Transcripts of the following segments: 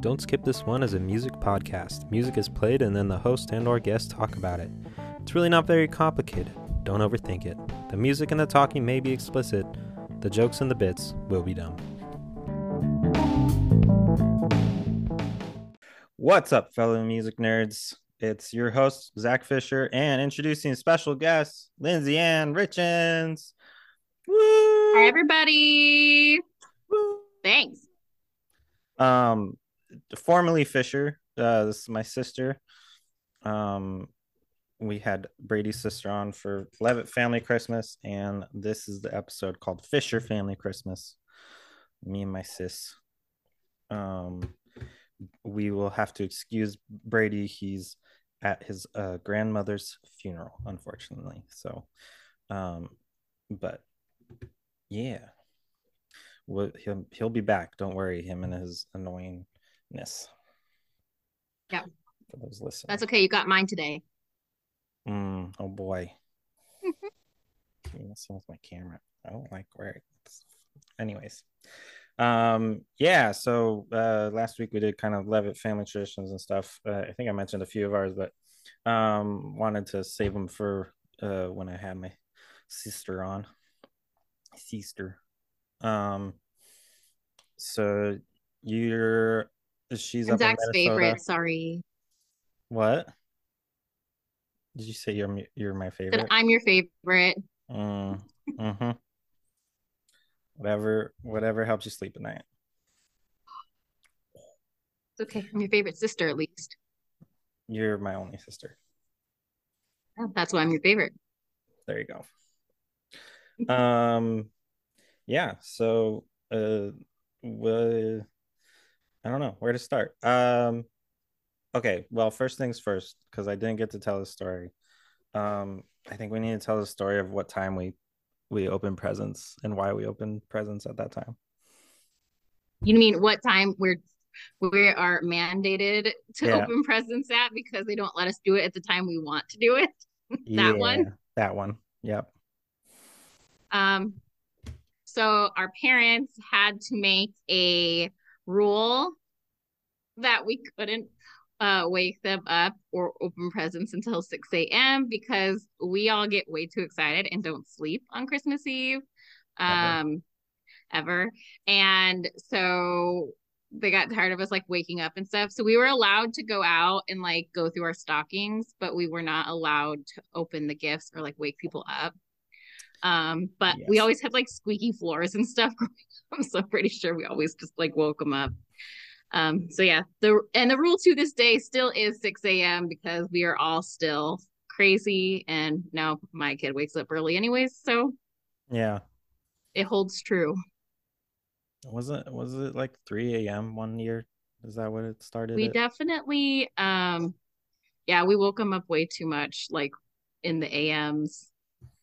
Don't Skip This One as a music podcast. Music is played and then the host and or guest talk about it. It's really not very complicated. Don't overthink it. The music and the talking may be explicit. The jokes and the bits will be dumb. What's up, fellow music nerds? It's your host, Zack Fisher, and introducing special guest, Lindsay Anne Richins. Woo! Hi, everybody. Woo! Thanks. Um, formerly Fisher. Uh, this is my sister. Um, we had Brady's sister on for Levitt Family Christmas, and this is the episode called Fisher Family Christmas. Me and my sis. Um, we will have to excuse Brady. He's at his uh, grandmother's funeral, unfortunately. So, um, but yeah, he'll he'll be back. Don't worry, him and his annoyingness. Yeah. For those listening. That's okay. You got mine today. Mm, oh boy. Okay, Let's see with my camera. I don't like where it's anyways. Um yeah, so uh last week we did kind of Levitt family traditions and stuff. Uh, I think I mentioned a few of ours, but um wanted to save them for uh when I had my sister on. Sister. Um so you're she's I'm Zack's favorite. Sorry. What? Did you say you're you're my That favorite? I'm your favorite. Mm, mm-hmm. Whatever, whatever helps you sleep at night. It's okay. I'm your favorite sister, at least. You're my only sister. That's why I'm your favorite. There you go. Um, yeah. So, uh, well, I don't know where to start. Um, okay. Well, first things first, because I didn't get to tell the story. Um, I think we need to tell the story of what time we we opened presents and why we opened presents at that time. You mean what time we're we are mandated to Yeah. open presents at because they don't let us do it at the time we want to do it? That one? That one. Yep. Um, so our parents had to make a rule that we couldn't uh, wake them up or open presents until 6 a.m. because we all get way too excited and don't sleep on Christmas Eve. Ever. Um, ever. And so they got tired of us like waking up and stuff. So we were allowed to go out and like go through our stockings, but we were not allowed to open the gifts or like wake people up. Um, but we always had like squeaky floors and stuff up. So I'm pretty sure we always just like woke them up. Um, so yeah, the and the rule to this day still is 6 a.m. because we are all still crazy. And now my kid wakes up early anyways, so Yeah. it holds true. Was it was it like 3 a.m. one year? Is that what it started? We at? definitely um yeah, we woke them up way too much, like in the AMs.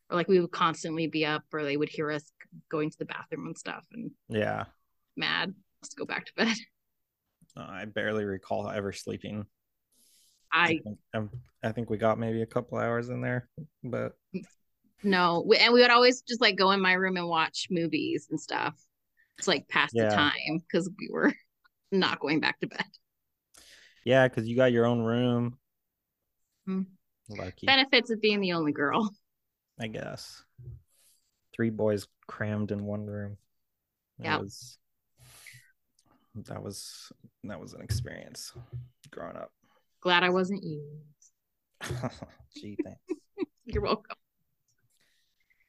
Or like we would constantly be up or they would hear us going to the bathroom and stuff and yeah. mad. Let's go back to bed. Uh, I barely recall ever sleeping. I think, um, I think we got maybe a couple hours in there, but no, we, and we would always just like go in my room and watch movies and stuff. It's like past Yeah. the time because we were not going back to bed. yeah, because you got your own room. Hmm. Lucky, Benefits of being the only girl. I guess. Three boys crammed in one room. Yep. was that was that was an experience growing up. Glad I wasn't you. Gee, thanks. You're welcome.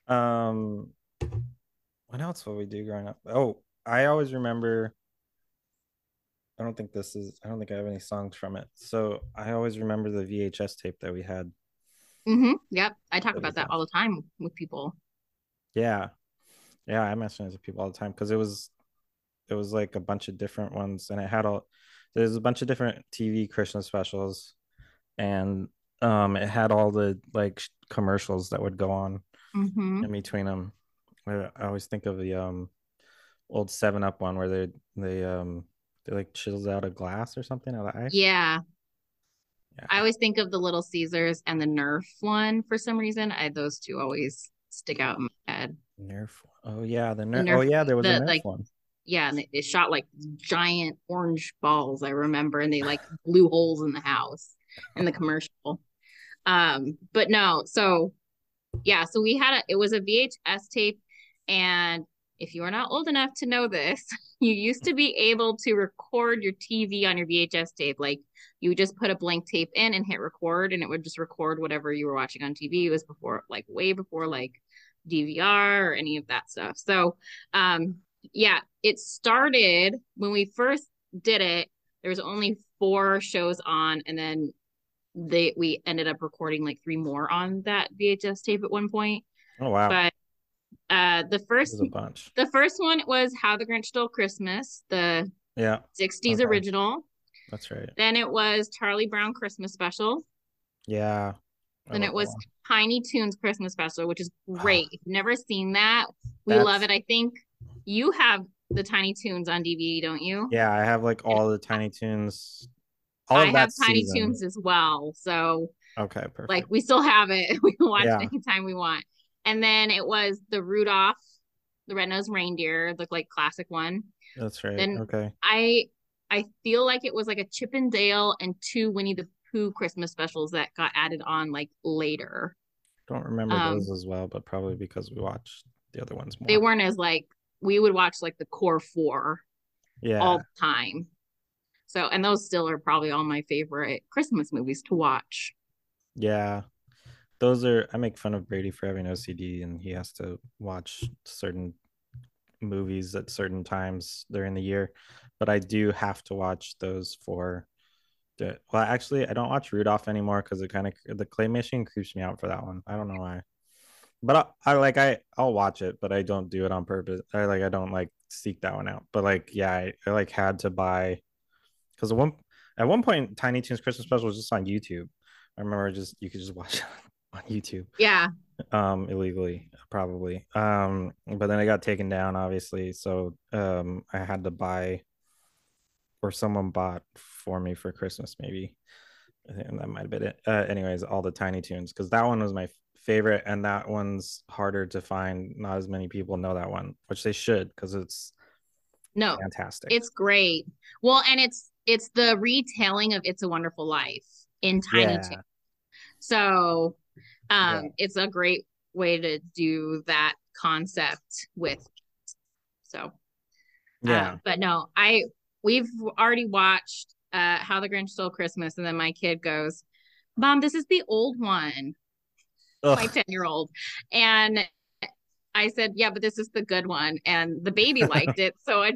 Um, what else will we do growing up? Oh, I always remember. I don't think this is. I don't think I have any songs from it. So I always remember the VHS tape that we had. Hmm Yep. I talk That about that awesome. all the time with people. Yeah, yeah, I mention it to people all the time because it was, it was like a bunch of different ones, and it had all. There's a bunch of different TV Christmas specials, and um, it had all the like commercials that would go on hmm in between them. I I always think of the um old Seven Up one where they they um they like chisels out a glass or something out of ice. Yeah. Yeah. I always think of the Little Caesars and the Nerf one for some reason. I those two always stick out in my head. Nerf. Oh yeah, the Nerf. Nerf- oh yeah, there was a Nerf like, one. yeah, and it, it shot like giant orange balls. I remember, and they like blew holes in the house in the commercial. Um, but no, so yeah, so we had a it was a VHS tape, and if you are not old enough to know this, you used to be able to record your TV on your VHS tape. Like you would just put a blank tape in and hit record, and it would just record whatever you were watching on TV. It was before, like, way before like DVR or any of that stuff. So, um, yeah, it started when we first did it. There was only four shows on, and then they we ended up recording like three more on that VHS tape at one point. Oh wow! But uh, the first. The first one was How the Grinch Stole Christmas, the yeah 60s okay. original. That's right. Then it was Charlie Brown Christmas Special. Yeah. Then it was Tiny Toons Christmas Special, which is great. if you've never seen that, we That's... love it. I think you have the Tiny Toons on DVD, don't you? Yeah, I have like all the Tiny Toons. All I have Tiny Toons as well. So okay, perfect. Like we still have it. We can watch yeah. it anytime we want. And then it was the Rudolph, the red-nosed reindeer, the like classic one. That's right. Then okay. I I feel like it was like a Chip 'n Dale and two Winnie the Pooh Christmas specials that got added on like later. Don't remember um, those as well, but probably because we watched the other ones more. They weren't as like we would watch like the core four yeah all the time. So and those still are probably all my favorite Christmas movies to watch. Yeah those are I make fun of Brady for having OCD and he has to watch certain movies at certain times during the year, but I do have to watch those for the well actually I don't watch Rudolph anymore because it kind of the claymation creeps me out for that one. I don't know why. But I, I like I I'll watch it, but I don't do it on purpose. I like I don't like seek that one out. But like yeah, I, I like had to buy because one at one point Tiny Toons Christmas Special was just on YouTube. I remember just you could just watch on YouTube. Yeah. Um, illegally, probably. Um, but then it got taken down, obviously. So um, I had to buy, or someone bought for me for Christmas, maybe. And that might have been it. Uh, anyways, all the Tiny Toons, because that one was my favorite, and that one's harder to find. Not as many people know that one, which they should, because it's no fantastic. It's great. Well, and it's it's the retelling of "It's a Wonderful Life" in Tiny yeah. Toons. So um yeah. it's a great way to do that concept with so yeah uh, but no i we've already watched uh how the grinch stole christmas and then my kid goes mom this is the old one Ugh. my 10 year old and I said, yeah, but this is the good one. And the baby liked it. So I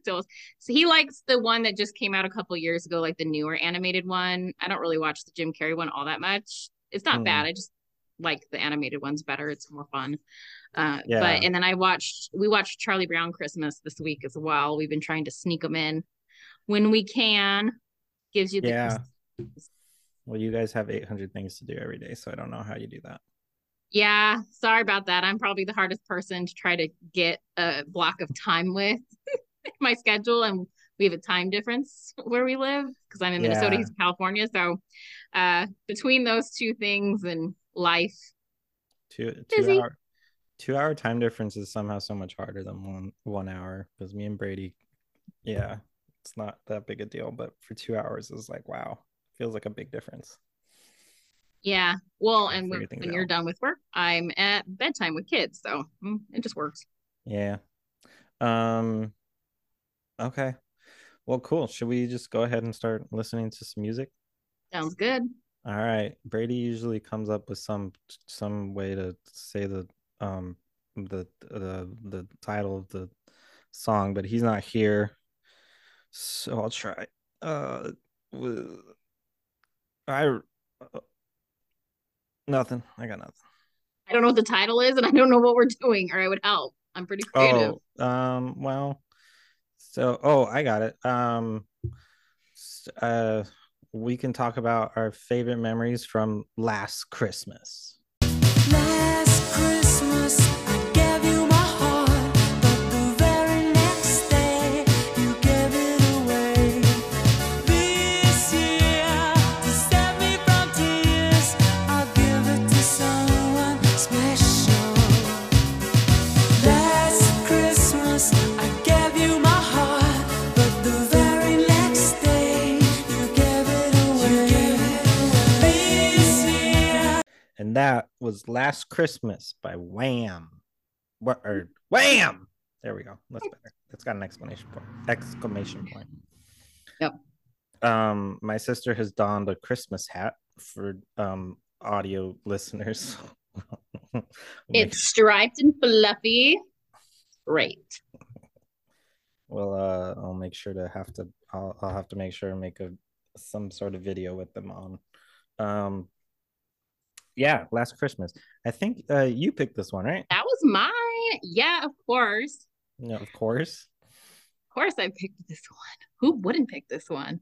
still, so he likes the one that just came out a couple years ago, like the newer animated one. I don't really watch the Jim Carrey one all that much. It's not mm. bad. I just like the animated ones better. It's more fun. Uh, yeah. But and then I watched we watched Charlie Brown Christmas this week as well. We've been trying to sneak them in when we can. Gives you the yeah. Well, you guys have 800 things to do every day, so I don't know how you do that. Yeah, sorry about that. I'm probably the hardest person to try to get a block of time with my schedule, and we have a time difference where we live because I'm in Minnesota, yeah. he's in California. So, uh, between those two things and life. Two two Busy. hour two hour time difference is somehow so much harder than one one hour because me and Brady, yeah, it's not that big a deal, but for two hours is like wow, feels like a big difference. Yeah, well, and when, when you're done with work, I'm at bedtime with kids, so mm, it just works. Yeah. Um. Okay. Well, cool. Should we just go ahead and start listening to some music? Sounds good. All right. Brady usually comes up with some some way to say the um the the the title of the song, but he's not here. So I'll try. Uh I uh, nothing. I got nothing. I don't know what the title is and I don't know what we're doing or I would help. I'm pretty creative. Oh, um well so oh, I got it. Um uh we can talk about our favorite memories from last Christmas. That was Last Christmas by Wham. What or Wham? There we go. That's better. That's got an exclamation point. Exclamation point. Yep. Um, my sister has donned a Christmas hat for um audio listeners. it's striped and fluffy. Great. Well, uh, I'll make sure to have to. I'll, I'll have to make sure and make a some sort of video with them on. Um, yeah, last Christmas. I think uh, you picked this one, right? That was mine. Yeah, of course. Yeah, of course. Of course, I picked this one. Who wouldn't pick this one?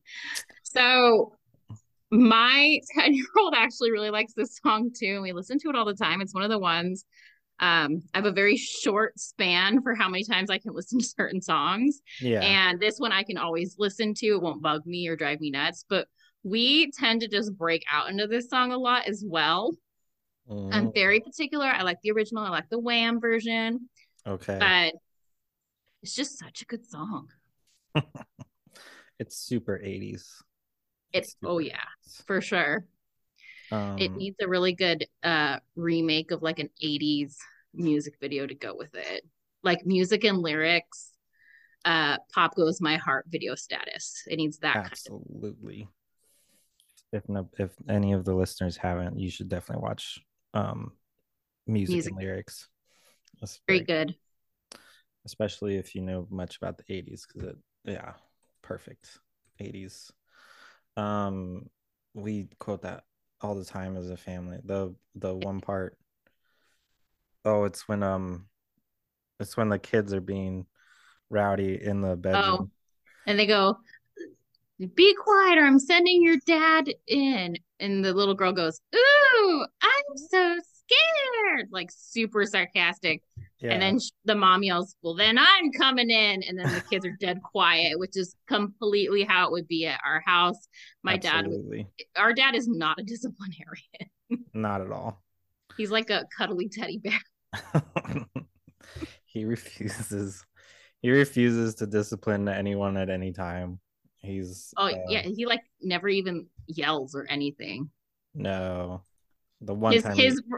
So, my 10 year old actually really likes this song too. And we listen to it all the time. It's one of the ones um, I have a very short span for how many times I can listen to certain songs. Yeah. And this one I can always listen to. It won't bug me or drive me nuts. But we tend to just break out into this song a lot as well. Mm. I'm very particular. I like the original. I like the Wham version. Okay. But it's just such a good song. it's super 80s. It's, it's oh yeah, for sure. Um, it needs a really good uh remake of like an 80s music video to go with it. Like music and lyrics, uh Pop Goes My Heart video status. It needs that absolutely. Kind of- if no, if any of the listeners haven't, you should definitely watch um music, music. and lyrics. That's very, very good. Especially if you know much about the 80s, because it yeah, perfect 80s. Um we quote that all the time as a family. The the one part oh, it's when um it's when the kids are being rowdy in the bedroom. Oh, and they go, Be quiet or I'm sending your dad in. And the little girl goes, Ooh, so scared. Like super sarcastic. Yeah. And then the mom yells, Well, then I'm coming in. And then the kids are dead quiet, which is completely how it would be at our house. My Absolutely. dad, our dad is not a disciplinarian. not at all. He's like a cuddly teddy bear. he refuses. He refuses to discipline anyone at any time. He's oh uh, yeah, he like never even yells or anything. No, the one his, time his he...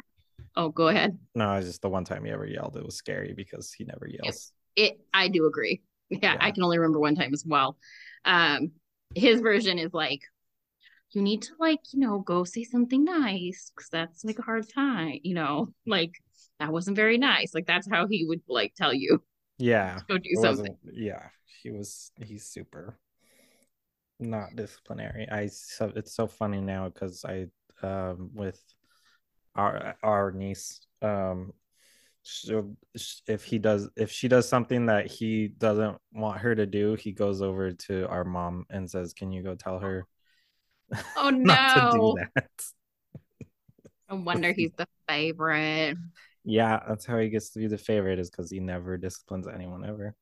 Oh, go ahead. No, it's just the one time he ever yelled. It was scary because he never yells. It, it I do agree. Yeah, yeah, I can only remember one time as well. Um, his version is like, you need to like, you know, go say something nice because that's like a hard time, you know, like that wasn't very nice. Like that's how he would like tell you. Yeah. Go do something. Yeah, he was. He's super not disciplinary. I so it's so funny now because I um with our our niece um so if he does if she does something that he doesn't want her to do he goes over to our mom and says can you go tell her oh no. i wonder he's the favorite. Yeah that's how he gets to be the favorite is because he never disciplines anyone ever.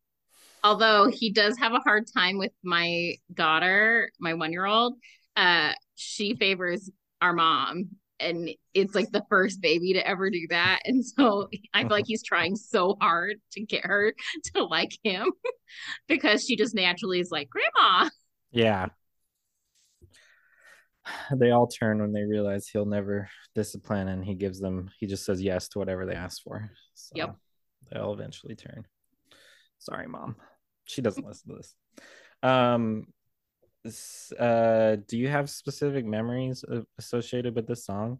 Although he does have a hard time with my daughter my one year old uh she favors our mom and it's like the first baby to ever do that and so i feel like he's trying so hard to get her to like him because she just naturally is like grandma! Yeah. They all turn when they realize he'll never discipline and he gives them he just says yes to whatever they ask for. So yep. they'll eventually turn. Sorry mom. She doesn't listen to this. Um uh, do you have specific memories associated with this song?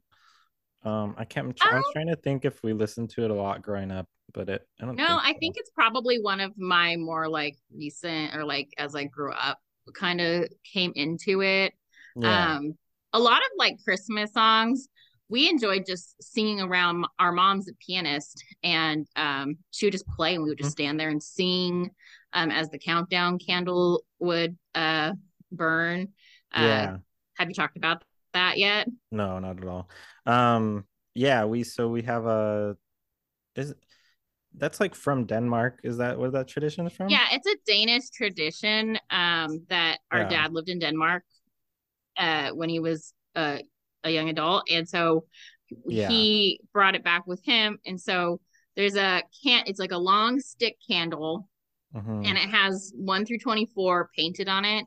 Um, I can't. I'm, um, trying to think if we listened to it a lot growing up, but it. I don't. Know. No, think so. I think it's probably one of my more like recent or like as I grew up, kind of came into it. Yeah. Um, a lot of like Christmas songs we enjoyed just singing around our mom's a pianist and um, she would just play and we would just mm-hmm. stand there and sing um, as the countdown candle would uh, burn. Uh, yeah. Have you talked about that yet? No, not at all. Um, yeah, we so we have a is that's like from Denmark. Is that where that tradition is from? Yeah, it's a Danish tradition. Um, that our yeah. dad lived in Denmark, uh, when he was uh, a young adult, and so yeah. he brought it back with him. And so there's a can't. It's like a long stick candle, mm-hmm. and it has one through twenty four painted on it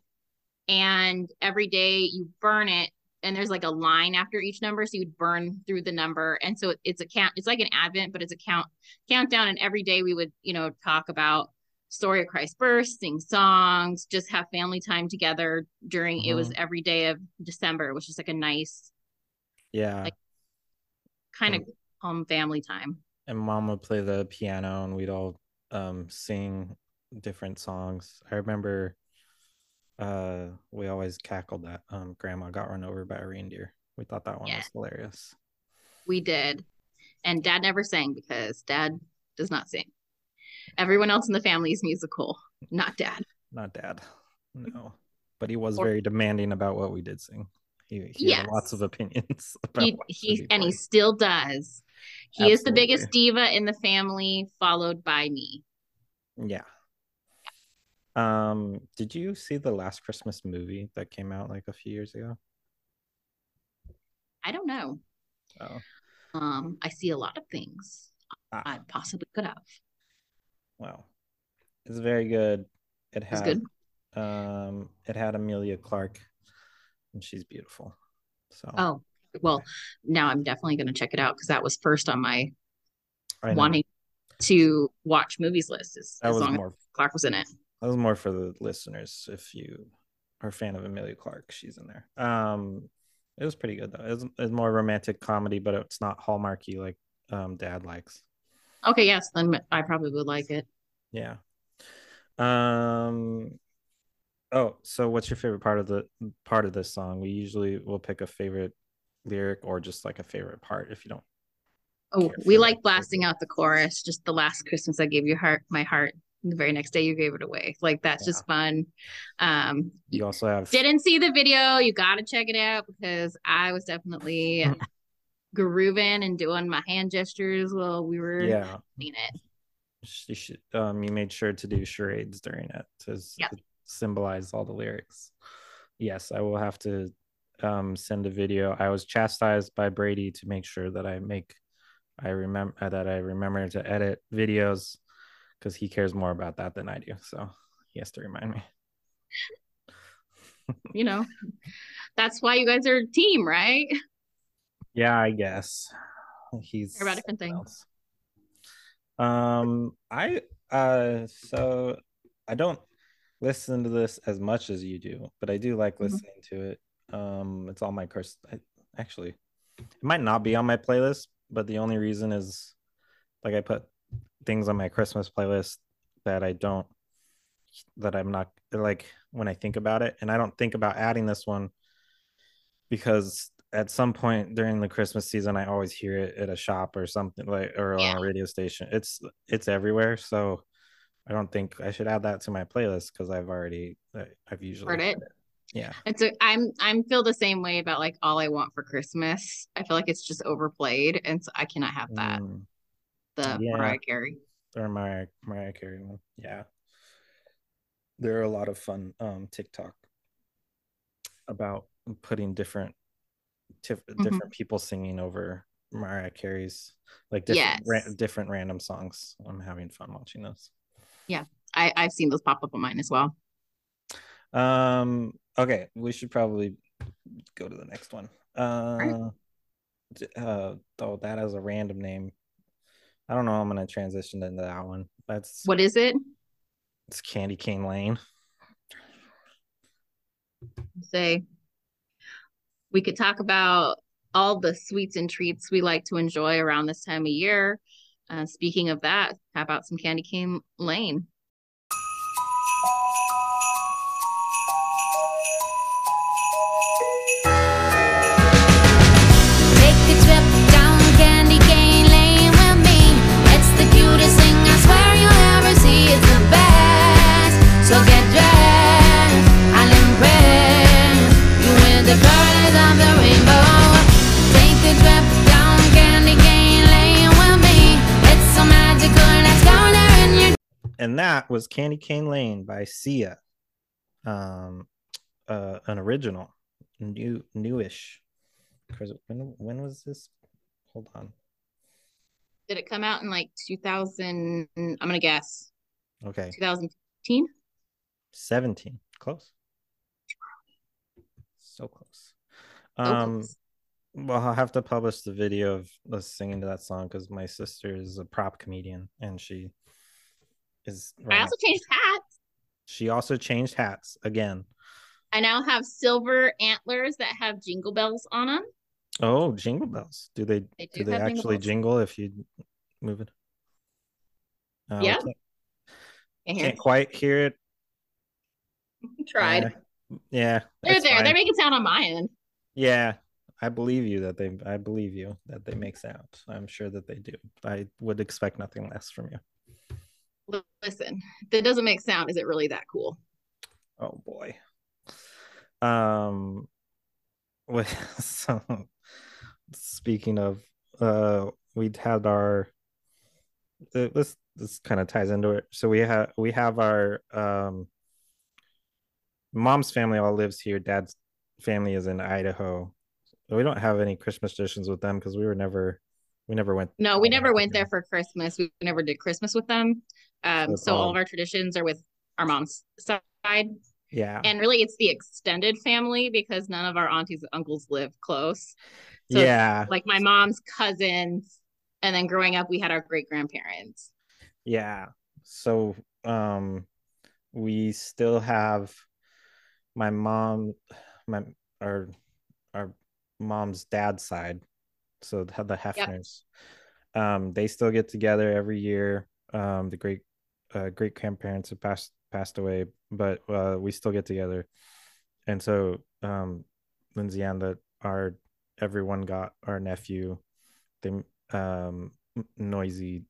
and every day you burn it and there's like a line after each number so you'd burn through the number and so it's a count it's like an advent but it's a count countdown and every day we would you know talk about story of christ's birth sing songs just have family time together during it was Mhm. every day of december which is like a nice Yeah. Like- kind of Mm. home family time and mom would play the piano and we'd all um sing different songs. I remember uh we always cackled that um grandma got run over by a reindeer. We thought that one Yeah. was hilarious. we did and dad never sang because dad does not sing everyone else in the family is musical not dad Not dad. No. But he was Or- very demanding about what we did sing. He, he had lots of opinions about he, he and he still does he is the biggest diva in the family followed by me Yeah. Um, did you see the last Christmas movie that came out like a few years ago? i don't know Oh, um i see a lot of things ah, i possibly could have wow. It's very good. It it's had good um it had Emilia Clarke and she's beautiful. So oh well now i'm definitely going to check it out because that was first on my wanting to watch movies list as, as long more as clark was in it that was more for the listeners if you are a fan of Emilia Clarke, she's in there. Um it was pretty good though. It's it's more romantic comedy, but it's not hallmarky like um dad likes. okay yes then i probably would like it Yeah. Um oh, so what's your favorite part of the part of this song? We usually will pick a favorite lyric or just like a favorite part if you don't. Oh, we like blasting out the chorus. Just the last Christmas I gave you heart, my heart. The very next day you gave it away. Like that's just fun. Um, You also have didn't see the video. You got to check it out because I was definitely grooving and doing my hand gestures while we were yeah. it. You should um you made sure to do charades during it to Yeah. symbolize all the lyrics. Yes, I will have to um send a video. I was chastised by Brady to make sure that I make I remember that I remember to edit videos because he cares more about that than I do. So he has to remind me. You know, that's why you guys are a team, right? Yeah, I guess he's about different things. else. Um, I uh, so I don't listen to this as much as you do, but I do like Mhm. listening to it. Um, it's on my curse. I, actually, it might not be on my playlist, but the only reason is like I put things on my Christmas playlist that I don't that I'm not like when I think about it, and I don't think about adding this one because at some point during the Christmas season, I always hear it at a shop or something like or on a radio station. It's it's everywhere, so I don't think I should add that to my playlist because I've already I've usually Heard it. Yeah, It's a, I'm I'm feel the same way about like all I want for Christmas. I feel like it's just overplayed, and so I cannot have that. Mm, The Yeah. Mariah Carey. or Mariah Mariah Carey one. Yeah, there are a lot of fun um TikTok about putting different tif- Mhm. different people singing over Mariah Carey's like different Yes. ra- different random songs. I'm having fun watching those. Yeah, I I've seen those pop up on mine as well. Um. Okay, we should probably go to the next one. Uh, d- uh oh, that has a random name. I don't know. I'm gonna transition into that one. That's What is it? it's Candy Cane Lane. Say we could talk about all the sweets and treats we like to enjoy around this time of year. Uh, speaking of that, how about some candy cane lane? And that was Candy Cane Lane by Sia. Um, uh, an original, new, newish. Because when when was this? Hold on. Did it come out in like 2000? I'm gonna guess Okay, 2015. seventeen. Close. So close. So Um, close. well, I'll have to publish the video of us singing to that song because my sister is a prop comedian and she is. I also changed hats. She also changed hats again. I now have silver antlers that have jingle bells on them. Oh, jingle bells! Do they They do do they have jingle actually jingle if you move it? Uh, Yeah. can't, can't quite hear it. tried. Uh, yeah, They're there. fine. They're making sound on my end. Yeah, I believe you that they. I believe you that they make sound. I'm sure that they do. I would expect nothing less from you. Listen, if it doesn't make sound, is it really that cool? Oh boy. Um. With so, speaking of, uh, we'd had our. th- This this kind of ties into it. So we have we have our um. Mom's family all lives here. Dad's family is in Idaho. We don't have any Christmas traditions with them because we were never, we never went. No, we never went there for Christmas. We never did Christmas with them. Um, so all of our traditions are with our mom's side. Yeah. And really, it's the extended family because none of our aunties and uncles live close. So yeah. like my mom's cousins. And then growing up, we had our great grandparents. Yeah. So um we still have my mom my our our mom's dad's side. So the the Hefners. Um they still get together every year. Um the great uh great grandparents have passed passed away, but uh we still get together. And so um Lindsay and the our everyone got our nephew the um noisy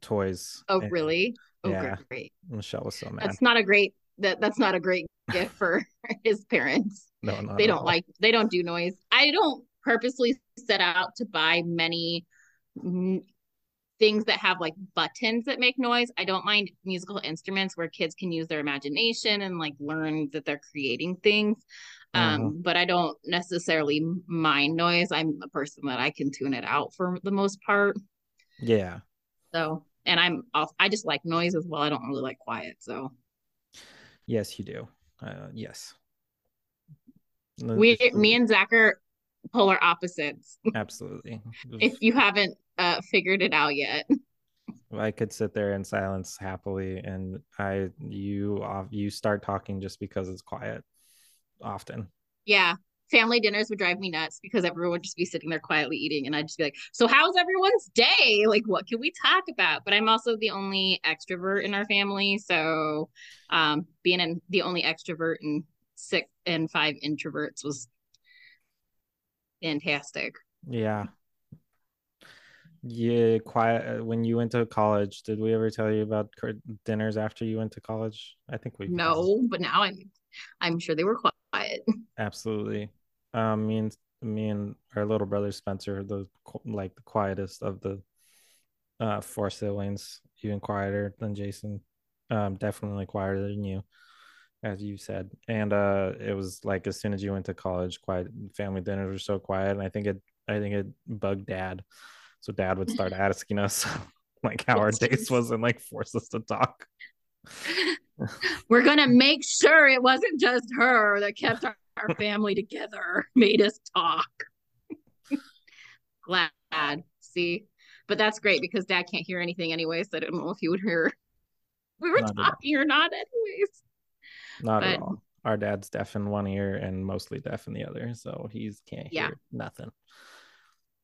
toys. Oh, and really? Oh, Yeah. great. Michelle was so mad. That's not a great that that's not a great gift for his parents. no, not they don't like they don't do noise i don't purposely set out to buy many things that have like buttons that make noise i don't mind musical instruments where kids can use their imagination and like learn that they're creating things um Mhm. but i don't necessarily mind noise i'm a person that i can tune it out for the most part Yeah. so and i'm off i just like noise as well i don't really like quiet so Yes, you do. Uh, yes. we me and zack are polar opposites absolutely. if you haven't uh figured it out yet I could sit there in silence happily, and I you off you start talking just because it's quiet. Often. Yeah. Family dinners would drive me nuts because everyone would just be sitting there quietly eating. And I'd just be like, So, how's everyone's day? Like, what can we talk about? But I'm also the only extrovert in our family. So, um, being in, the only extrovert and six and five introverts was fantastic. Yeah. Yeah, quiet. uh, When you went to college, did we ever tell you about dinners after you went to college? I think we No, but now I'm, I'm sure they were quiet. absolutely. Um, me and me and our little brother Spencer, the like the quietest of the uh four siblings. Even quieter than Jason. Um, definitely quieter than you, as you said. And uh, it was like as soon as you went to college, quiet family dinners were so quiet, and I think it, I think it bugged Dad. So Dad would start asking us like how our dates was and like force us to talk. We're going to make sure it wasn't just her that kept our, our family together, made us talk. Glad. See, but that's great because dad can't hear anything anyway. So I don't know if he would hear we were Not talking or not, anyways. Not at all. Our dad's deaf in one ear and mostly deaf in the other, so he's can't hear nothing.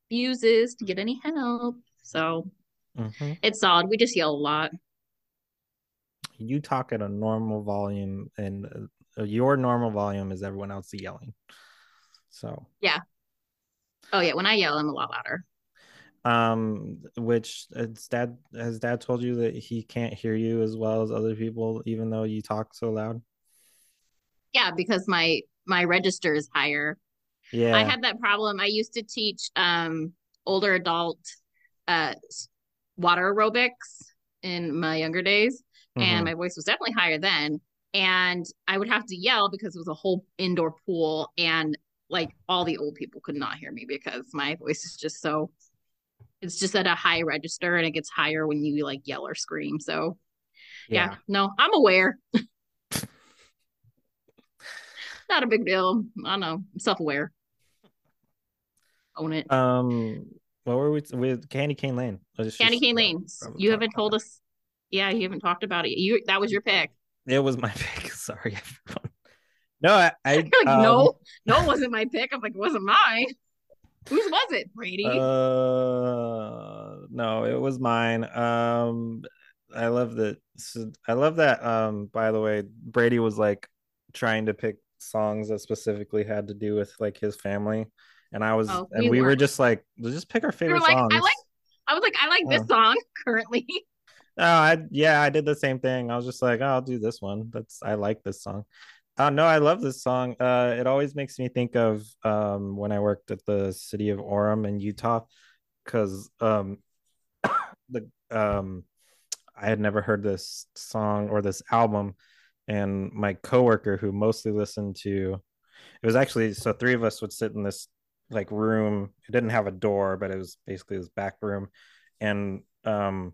Uses to get any help. So Mhm. it's solid. We just yell a lot. You talk at a normal volume, and uh, your normal volume is everyone else yelling. So, yeah. Oh, yeah. When I yell, I'm a lot louder. um, which it's dad has dad told you that he can't hear you as well as other people, even though you talk so loud. Yeah, because my my register is higher. Yeah, I had that problem. I used to teach um older adult uh water aerobics in my younger days and Mhm. my voice was definitely higher then and I would have to yell because it was a whole indoor pool and like all the old people could not hear me because my voice is just so it's just at a high register and it gets higher when you like yell or scream. So yeah, no, I'm aware. Not a big deal. I know. I'm self-aware. Own it. Um, what were we with Candy Cane Lane? Just- Candy Cane Lane. You haven't told five. us. Yeah, you haven't talked about it. You that was your pick. It was my pick. Sorry, everyone. No, I, I like, um, no, no, it wasn't my pick. I'm like, it wasn't mine. Whose was it, Brady? Uh, no, it was mine. Um, I love that. I love that. Um, by the way, Brady was like trying to pick songs that specifically had to do with like his family, and I was, Oh, and we we were weren't. just like, let's just pick our favorite were like, songs. I like. I was like, I like this Oh. song currently. Oh, I yeah, I did the same thing. I was just like, oh, I'll do this one. That's I like this song. Oh no, I love this song. Uh, it always makes me think of um when I worked at the city of Orem in Utah, because um the um I had never heard this song or this album, and my coworker who mostly listened to it was actually so three of us would sit in this like room. It didn't have a door, but it was basically this back room, and um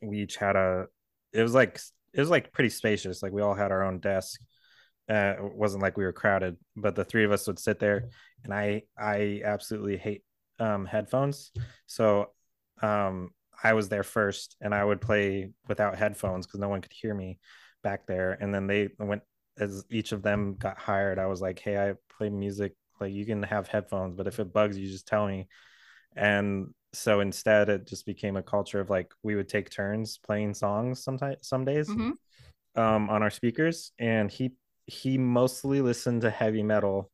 we each had a it was like it was like pretty spacious. Like we all had our own desk. Uh, it wasn't like we were crowded but the three of us would sit there. And i i absolutely hate um headphones. So um i was there first and i would play without headphones because no one could hear me back there and then they went as each of them got hired i was like hey i play music like you can have headphones but if it bugs you just tell me. And so instead it just became a culture of like we would take turns playing songs sometimes some days Mhm. um on our speakers and he he mostly listened to heavy metal.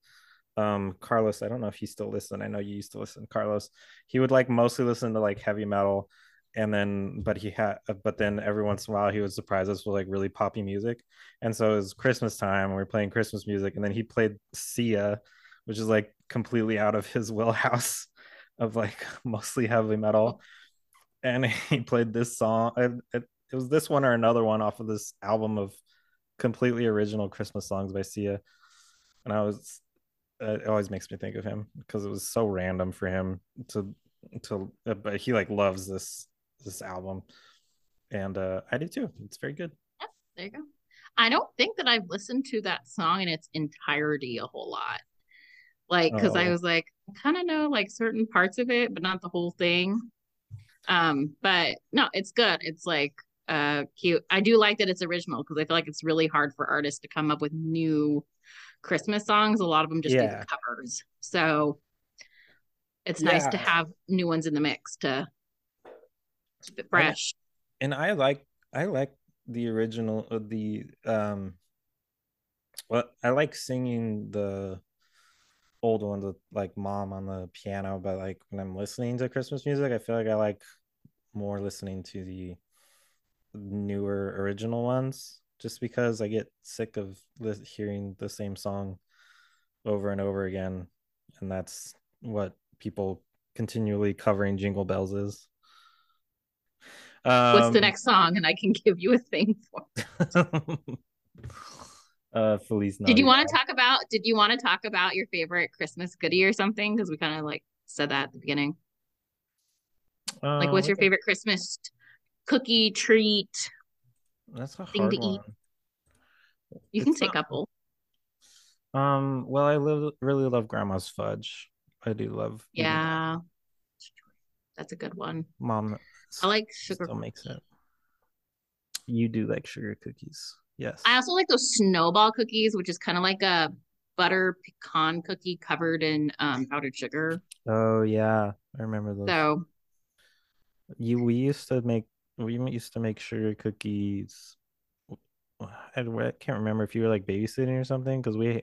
Um carlos i don't know if he still listen i know you used to listen carlos. He would like mostly listen to like heavy metal and then but he had uh, but then every once in a while he would surprise us with like really poppy music. And so it was christmas time and we are playing christmas music and then he played sia which is like completely out of his wheelhouse of like mostly heavy metal. And he played this song it, it, it was this one or another one off of this album of completely original christmas songs by sia. And i was uh, it always makes me think of him because it was so random for him to to uh, but he like loves this this album and uh i do too it's very good There you go. I don't think that I've listened to that song in its entirety a whole lot. Like, because I Oh. was like, I kind of know like certain parts of it, but not the whole thing. Um, but no, it's good. It's like uh cute. I do like that it's original because I feel like it's really hard for artists to come up with new Christmas songs. A lot of them just do Yeah. the covers. So it's nice to have new ones in the mix to fresh. and i like i like the original uh, the um well i like singing the old ones with like mom on the piano but like when i'm listening to christmas music i feel like i like more listening to the newer original ones just because i get sick of lis- hearing the same song over and over again and that's what people continually covering jingle bells is What's the Um, next song? And I can give you a thing for. uh Feliz Did you want to talk about? Did you want to talk about your favorite Christmas goodie or something? Because we kind of like said that at the beginning. Like, Uh, what's your favorite Christmas cookie treat? That's a thing hard to eat? one. You can It's say a not- couple. Um, well, I live, really love grandma's fudge. I do love that. Yeah, that's a good one. Mom I like sugar. still makes it. You do like sugar cookies. Yes. I also like those snowball cookies, which is kind of like a butter pecan cookie covered in um, powdered sugar. Oh yeah, I remember those. So You we used to make we used to make sugar cookies. I, I can't remember if you were like babysitting or something because we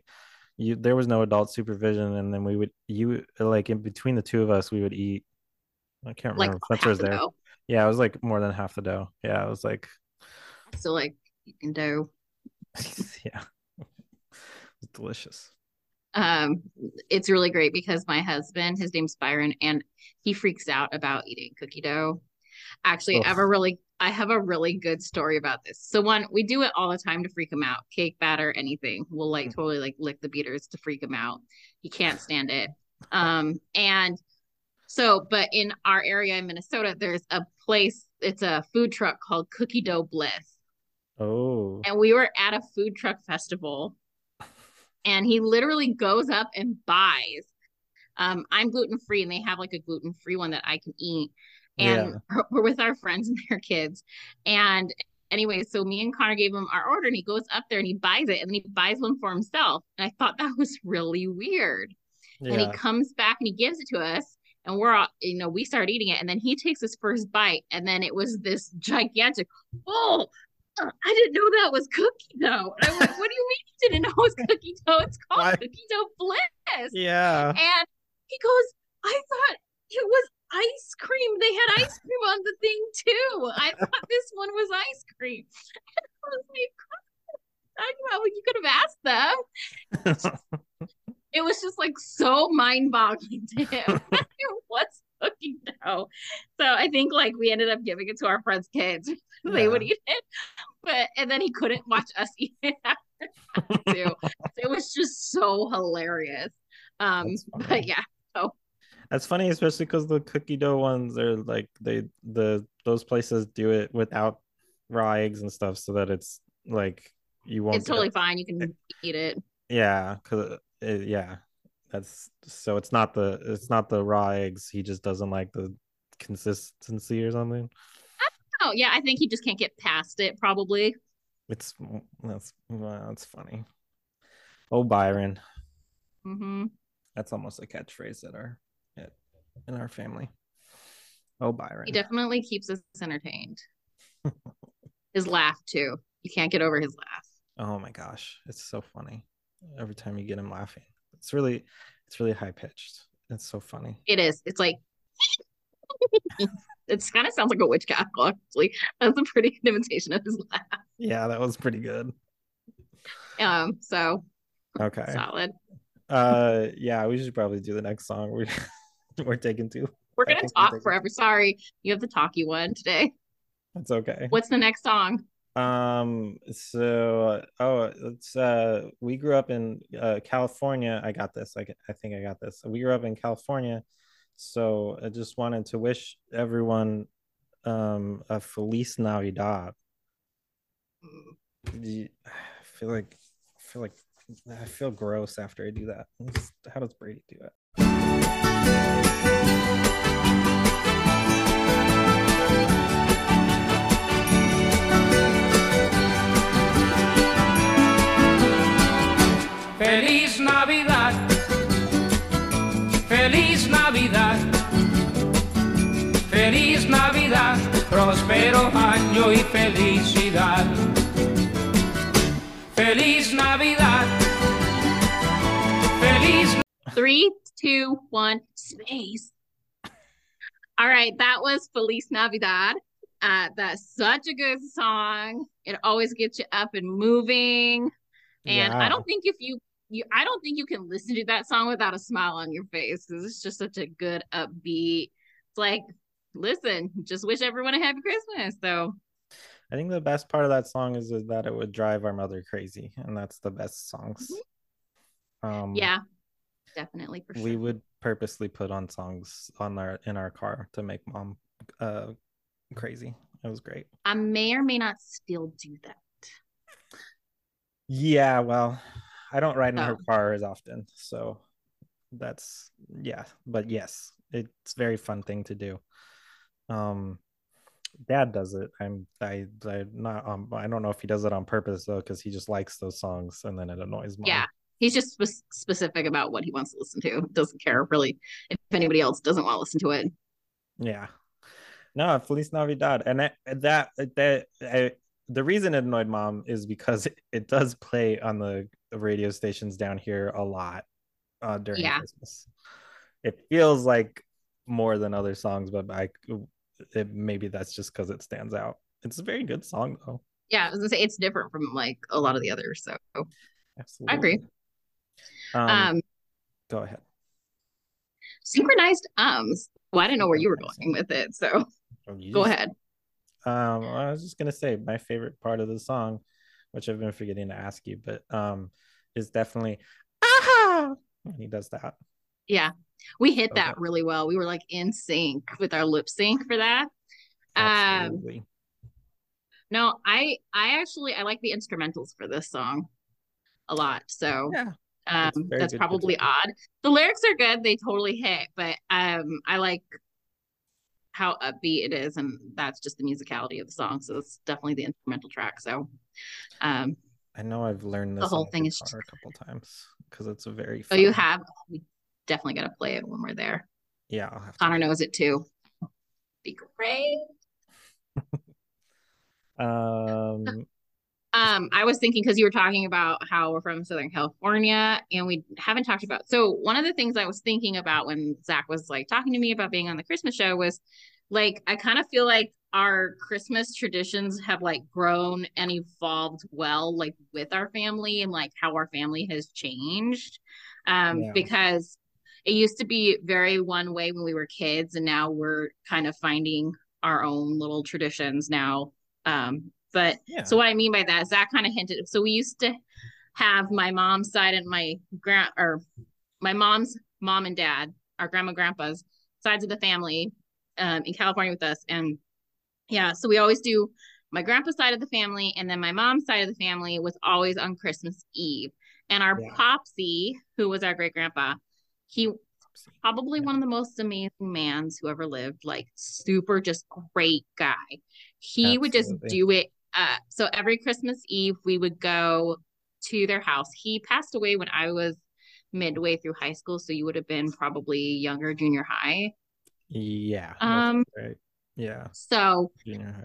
you there was no adult supervision and then we would you like in between the two of us we would eat. I can't remember if half Spencer was there. dough. Yeah, it was like more than half the dough. Yeah, it was like So like eating dough. yeah, it was delicious. Um, it's really great because my husband, his name's Byron, and he freaks out about eating cookie dough. Actually, I have a really, I have a really good story about this. So one, we do it all the time to freak him out. Cake batter, anything. We'll like Mhm. totally like lick the beaters to freak him out. He can't stand it. Um, and so, but in our area in Minnesota, there's a place. It's a food truck called Cookie Dough Bliss Oh, and we were at a food truck festival and he literally goes up and buys Um, I'm gluten free, and they have like a gluten free one that I can eat. And we're with our friends and their kids. And anyway, so me and Connor gave him our order, and he goes up there and he buys it, and then he buys one for himself. And I thought that was really weird. Yeah. And he comes back and he gives it to us, and we're all, you know, we start eating it, and then he takes his first bite, and then it was this gigantic, oh, uh, I didn't know that was cookie dough. And I'm like, what do you mean you didn't know it was cookie dough? It's called Why? cookie dough bliss. yeah. And he goes, I thought it was ice cream. They had ice cream on the thing too. I thought this one was ice cream. And I was like, you could have asked them. It was just like so mind boggling to him. What's cookie dough? So I think like we ended up giving it to our friends' kids. they Yeah. would eat it. But and then he couldn't watch us eat it after too. it was just so hilarious. Um, but yeah, So That's funny, especially because the cookie dough ones are like they the those places do it without raw eggs and stuff, so that it's like you won't. it's totally fine. You can eat it. yeah, because yeah, that's so it's not the it's not the raw eggs. He just doesn't like the consistency or something. Oh yeah, I think he just can't get past it. Probably. It's that's well, that's funny. Oh Byron, Mm-hmm. that's almost a catchphrase at our at, in our family. Oh Byron. He definitely keeps us entertained. his laugh too. You can't get over his laugh. Oh my gosh, it's so funny. Every time you get him laughing. It's really it's really high pitched. It's so funny. It is. It's like it's kind of sounds like a witch cackle. Actually, that's a pretty good imitation of his laugh. Yeah, that was pretty good. Um, so Okay. solid. Uh yeah, we should probably do the next song. We we're taking two. We're gonna talk forever. Sorry, you have the talky one today. That's okay. What's the next song? Um so oh it's uh we grew up in uh California. I got this. I I think I got this. We grew up in California. So I just wanted to wish everyone um a Feliz Navidad. I feel like I feel like I feel gross after I do that. How does Brady do it? Navidad. Próspero año y felicidad. Feliz Navidad. Feliz Three, two, one, space. All right, that was Feliz Navidad. Uh, that's such a good song. It always gets you up and moving. And I don't think if you you I don't think you can listen to that song without a smile on your face because it's just such a good upbeat. It's like, listen, just wish everyone a happy Christmas. So I think the best part of that song is, is that it would drive our mother crazy, and that's the best songs. Um, yeah, definitely for sure. we would purposely put on songs on our in our car to make mom uh crazy. It was great. I may or may not still do that. Yeah, well, I don't ride in her Oh. car as often, so that's yeah, but yes, it's a very fun thing to do. Um dad does it. I'm I I not um I don't know if he does it on purpose though cuz he just likes those songs and then it annoys mom. Yeah. He's just spe- specific about what he wants to listen to. Doesn't care really if anybody else doesn't want to listen to it. Yeah. No, Feliz Navidad. And that that that I, the reason it annoyed mom is because it, it does play on the radio stations down here a lot uh during Yeah. Christmas. It feels like more than other songs, but I it, maybe that's just because it stands out. It's a very good song though. Yeah, I was gonna say it's different from like a lot of the others. So Absolutely. agree. Um, um go ahead. synchronized ums. Well, I didn't know where you were going with it, so Oh, you go just- ahead. Um, I was just gonna say my favorite part of the song, which I've been forgetting to ask you, but um, is definitely aha when he does that. Yeah. We hit that really well. We were like in sync with our lip sync for that. Um no, I I actually I like the instrumentals for this song a lot. So yeah, Um, very that's probably guitar. odd. The lyrics are good; they totally hit. But um, I like how upbeat it is, and that's just the musicality of the song. So it's definitely the instrumental track. So, um, I know I've learned this whole thing is guitar a couple times because it's a very. oh, you have definitely got to play it when we're there. Yeah, I'll have to. Connor knows it too. Be great. Um, Um, I was thinking because you were talking about how we're from Southern California and we haven't talked about. So one of the things I was thinking about when Zack was like talking to me about being on the Christmas show was like I kind of feel like our Christmas traditions have like grown and evolved well, like with our family and like how our family has changed. Um, Yeah. because it used to be very one way when we were kids, and now we're kind of finding our own little traditions now. Um, but yeah. so what I mean by that is that kind of hinted. So we used to have my mom's side and my grand or my mom's mom and dad, our grandma grandpa's sides of the family um, in California with us. And yeah, so we always do my grandpa's side of the family and then my mom's side of the family was always on Christmas Eve. And our Yeah. popsy, who was our great grandpa, he probably one of the most amazing mans who ever lived, like super just great guy. He would just do it. Uh, so every Christmas Eve, we would go to their house. He passed away when I was midway through high school, so you would have been probably younger, junior high. Yeah. Um, right. Yeah. So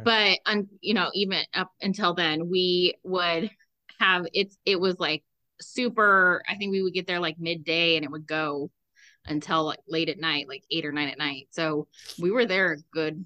but um, you know, even up until then, we would have it's it was like super. I think we would get there like midday, and it would go until like late at night, like eight or nine at night. So we were there a good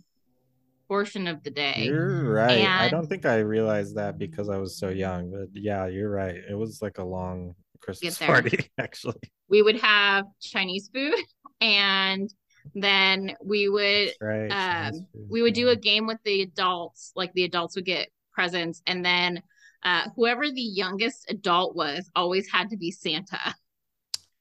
portion of the day. You're right. I don't think I realized that because I was so young, but yeah, you're right. It was like a long Christmas party, actually. We would have Chinese food, and then we would Right. um, we would do a game with the adults like the adults would get presents and then uh, whoever the youngest adult was always had to be santa.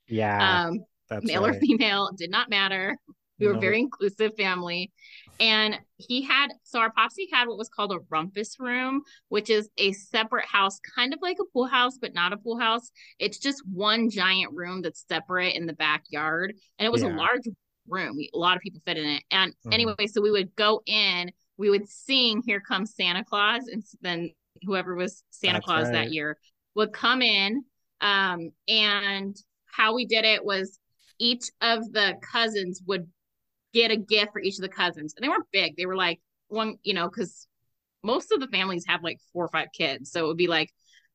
Yeah, um, that's male or female did not matter. We were No. very inclusive family. And he had so our popsy had what was called a rumpus room which is a separate house kind of like a pool house but not a pool house. It's just one giant room that's separate in the backyard. And it was a large room. We, a lot of people fit in it. And Mhm. anyway so we would go in we would sing here comes santa claus and then whoever was santa That's claus right. that year would come in um and how we did it was each of the cousins would get a gift for each of the cousins and they weren't big they were like one you know because most of the families have like four or five kids so it would be like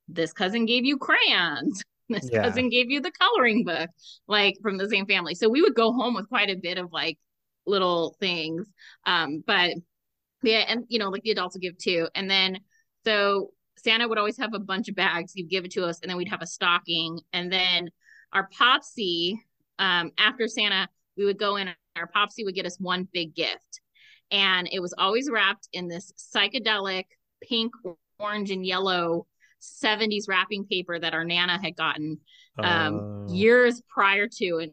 this cousin gave you crayons this Yeah. cousin gave you the coloring book like from the same family so we would go home with quite a bit of like little things um but yeah and you know like the adults would give too and then so santa would always have a bunch of bags. He'd give it to us and then we'd have a stocking. And then our popsy um after santa we would go in our popsy would get us one big gift. And it was always wrapped in this psychedelic pink orange and yellow 70s wrapping paper that our nana had gotten um Oh, years prior to and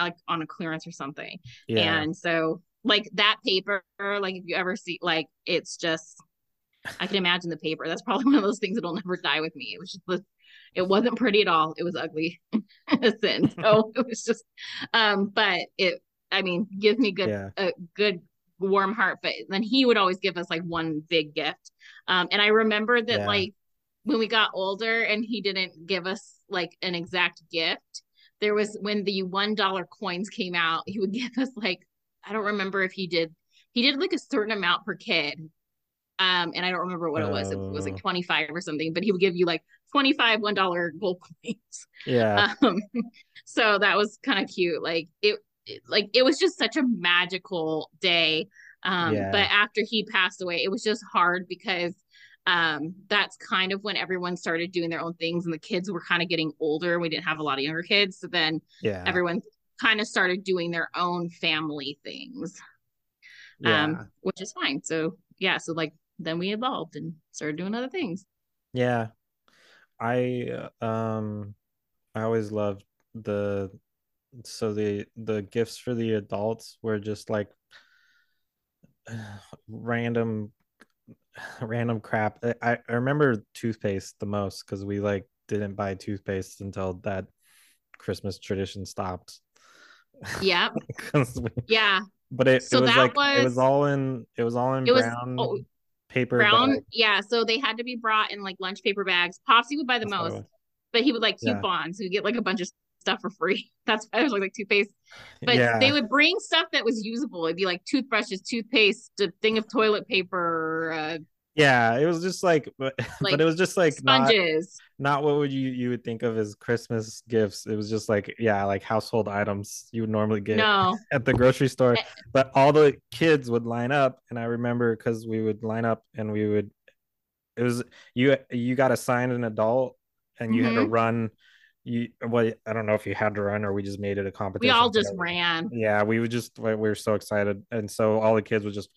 like on a clearance or something. Yeah. and so like that paper like if you ever see like it's just i can imagine the paper. That's probably one of those things that'll never die with me. It was just it wasn't pretty at all. It was ugly in a sense so it was just um but it i mean gives me good Yeah. a good warm heart but then he would always give us like one big gift. Um and i remember that Yeah. like when we got older and he didn't give us like an exact gift there was when the one dollar coins came out he would give us like i don't remember if he did he did like a certain amount per kid um and i don't remember what it was it was like Oh. 25 or something but he would give you like 25 one dollar gold coins Yeah. um so that was kind of cute like it, it like it was just such a magical day um Yeah. but after he passed away it was just hard because um that's kind of when everyone started doing their own things and the kids were kind of getting older we didn't have a lot of younger kids so then Yeah. everyone kind of started doing their own family things yeah. um which is fine so yeah so like then we evolved and started doing other things Yeah. I uh, um I always loved the so the the gifts for the adults were just like random random crap. I I remember toothpaste the most because we like didn't buy toothpaste until that Christmas tradition stopped. Yep. we- Yeah. but it, So it was like it was was- all in it was all in It was brown oh, paper brown. bag. Yeah. So they had to be brought in like lunch paper bags. Popsy would buy the That's most, but he would like Yeah. coupons. So you get like a bunch of stuff for free. That's why I was like, like toothpaste. But yeah. they would bring stuff that was usable. It'd be like toothbrushes, toothpaste, a thing of toilet paper, uh, yeah, it was just like but, Like, but it was just like not sponges. not what would you you would think of as Christmas gifts. It was just like yeah, like household items you would normally get No. at the grocery store. Eh. But all the kids would line up, and I remember because we would line up and we would. It was you. You got assigned an adult, and you had to Mhm. run. You well, I don't know if you had to run or we just made it a competition We all just ran. Yeah, we would just we were so excited, and so all the kids would just.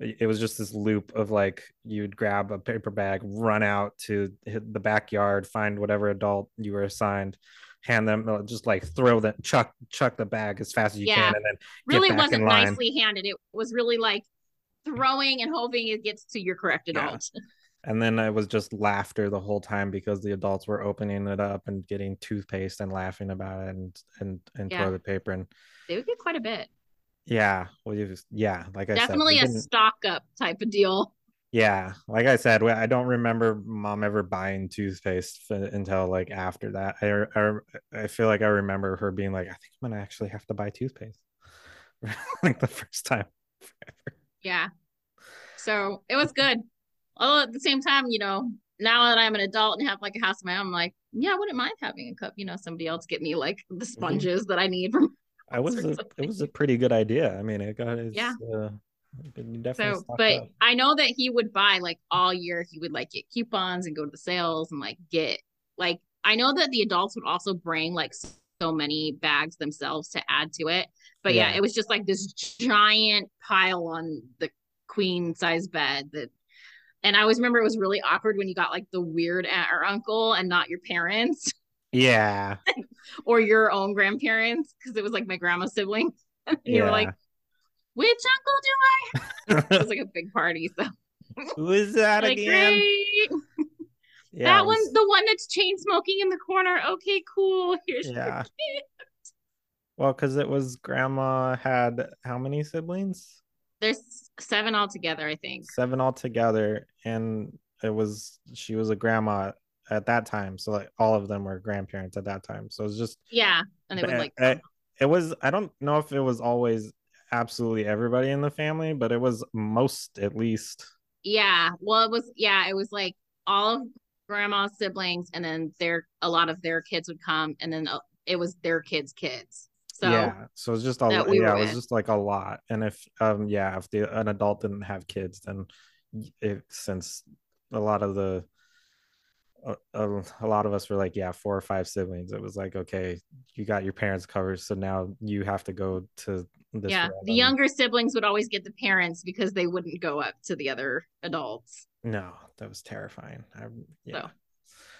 It was just this loop of like you'd grab a paper bag, run out to hit the backyard, find whatever adult you were assigned, hand them, uh, just like throw the chuck chuck the bag as fast as you Yeah. can, and then Really wasn't nicely handed. It was really like throwing and hoping it gets to your correct Yeah. adult. And then it was just laughter the whole time because the adults were opening it up and getting toothpaste and laughing about it and and, and Yeah. toilet paper and They would get quite a bit. Yeah, well, you just, yeah, like I Definitely a stock up type of deal. yeah, like I said, I don't remember mom ever buying toothpaste f- until like after that. I, I I feel like I remember her being like, I think I'm gonna actually have to buy toothpaste, like the first time. Yeah. So it was good. Although at the same time, you know, now that I'm an adult and have like a house of my own, I'm like, yeah, I wouldn't mind having a cup. You know, somebody else get me like the mm-hmm. sponges that I need from. I was a, it was a pretty good idea. I mean, it got it's, Yeah. Uh, So, but up. I know that he would buy like all year. He would like get coupons and go to the sales and like get like I know that the adults would also bring like so many bags themselves to add to it. But yeah, Yeah. it was just like this giant pile on the queen size bed that and I always remember it was really awkward when you got like the weird aunt or uncle and not your parents yeah. or your own grandparents because it was like my grandma's sibling. you yeah. were like, which uncle do I? It was like a big party. So Who is that like, again? great. Yeah, that it one, the one that's chain smoking in the corner. Okay, cool. Here's your Yeah. Well, because it was grandma had how many siblings? There's seven altogether, I think. Seven altogether, and it was she was a grandma at that time, so like all of them were grandparents at that time. So it was just Yeah, and would but, like. uh, it was I don't know if it was always absolutely everybody in the family, but it was most at least. yeah, well, it was. Yeah, it was like all of grandma's siblings, and then their a lot of their kids would come, and then uh, it was their kids' kids. So yeah, so it's just a that we yeah, it was just like a lot. And if um yeah, if the an adult didn't have kids, then it since a lot of the a, a, a lot of us were like yeah four or five siblings it was like okay you got your parents covered so now you have to go to this yeah, realm the younger siblings would always get the parents because they wouldn't go up to the other adults. no that was terrifying I, yeah So,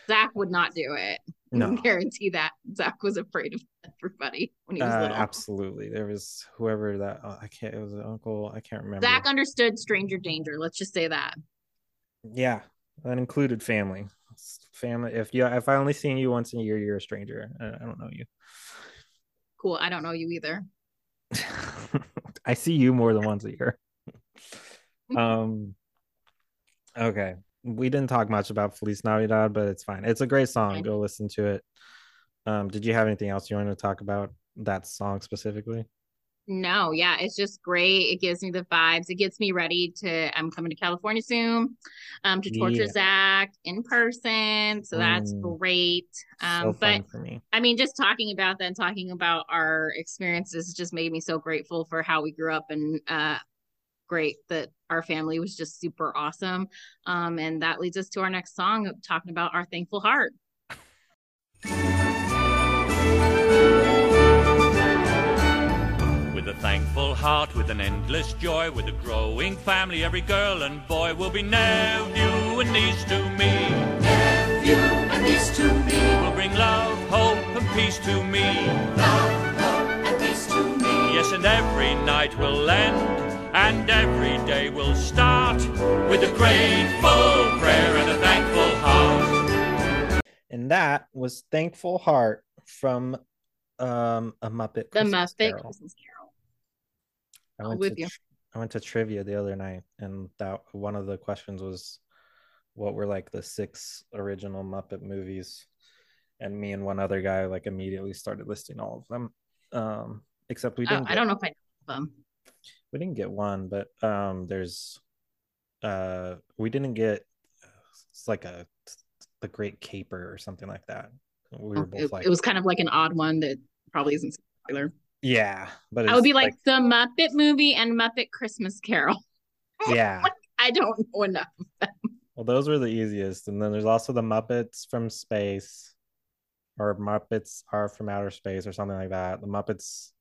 Zack would not do it. I no can guarantee that Zack was afraid of everybody when he was uh, little. absolutely there was whoever that uh, i can't it was an uncle i can't remember Zack understood stranger danger. Let's just say that. yeah that included family family if you if i only seen you once a year you're a stranger. I, don't know you. Cool. I don't know you either. i see you more than once a year. Um okay. We didn't talk much about feliz navidad but it's fine. It's a great song. Go listen to it. Um did you have anything else you wanted to talk about that song specifically No, yeah, it's just great. It gives me the vibes. It gets me ready to. I'm coming to California soon, um, to torture Yeah. Zack in person. So that's Mm. great. Um, so but for me I mean, just talking about that and talking about our experiences just made me so grateful for how we grew up and uh great that our family was just super awesome. Um, and that leads us to our next song talking about our thankful heart. With a thankful heart, with an endless joy, with a growing family, every girl and boy will be nephew and niece to me. Nephew and niece to me. Will bring love, hope, and peace to me. Love, hope, and peace to me. Yes, and every night will end, and every day will start with a grateful prayer and a thankful heart. and that was thankful heart from Um, a Muppet. The Christmas Muppet Carol. Christmas Carol. I went with to you. I went to trivia the other night, and that one of the questions was, what were like the six original Muppet movies? And me and one other guy like immediately started listing all of them. Um, except we Oh, didn't. I get- don't know if I know them. we didn't get one, but um, there's uh, we didn't get. It's like a the Great Caper or something like that. We were both Oh, It, like, it was kind of like an odd one that probably isn't popular. Yeah, but I would be like, the Muppet movie and Muppet Christmas Carol. yeah. I don't know enough. Well, those were the easiest. And then there's also the Muppets from Space or Muppets are from outer space or something like that. The Muppets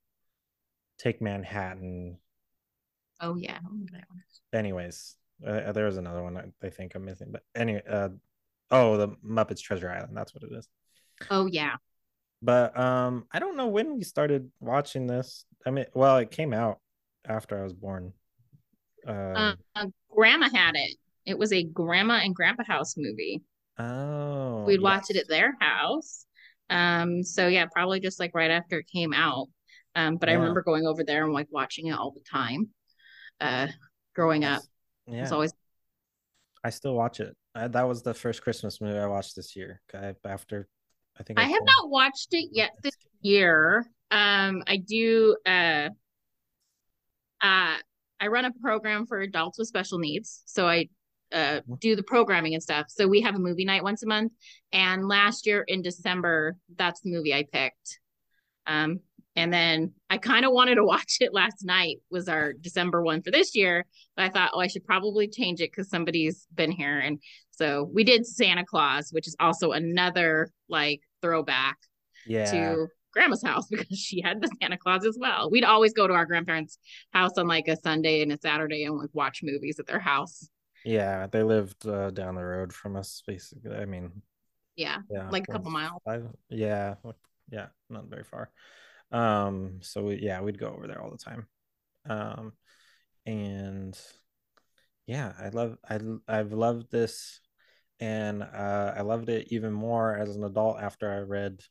take Manhattan. Oh yeah, I don't that one. Anyways, uh, there was another one I, I think I'm missing. But anyway, uh, oh, the Muppets Treasure Island. That's what it is. Oh yeah. But um, I don't know when we started watching this. I mean, well, it came out after I was born. Um, Uh, grandma had it. It was a grandma and grandpa house movie. oh, We'd watch it at their house. Um, so yeah, probably just like right after it came out. Um, but I remember going over there and like watching it all the time. Uh, growing up, Yeah. was always I still watch it. Uh, that was the first Christmas movie I watched this year. Okay, after I think I have not watched it yet this year. Um, I do uh uh I run a program for adults with special needs. So I uh Mhm. do the programming and stuff. So we have a movie night once a month. And last year in December, that's the movie I picked. Um and then I kind of wanted to watch it last night was our December one for this year. But I thought, oh, I should probably change it because somebody's been here. And so we did Santa Claus, which is also another like throwback Yeah, to grandma's house because she had the Santa Claus as well. We'd always go to our grandparents' house on like a Sunday and a Saturday and like watch movies at their house. yeah. They lived uh, down the road from us, basically. I mean, Yeah, yeah, like a couple miles. Five, yeah, yeah, not very far. Um, so we, yeah, we'd go over there all the time. Um, and yeah, I love, I, I've loved this, and uh, I loved it even more as an adult after I read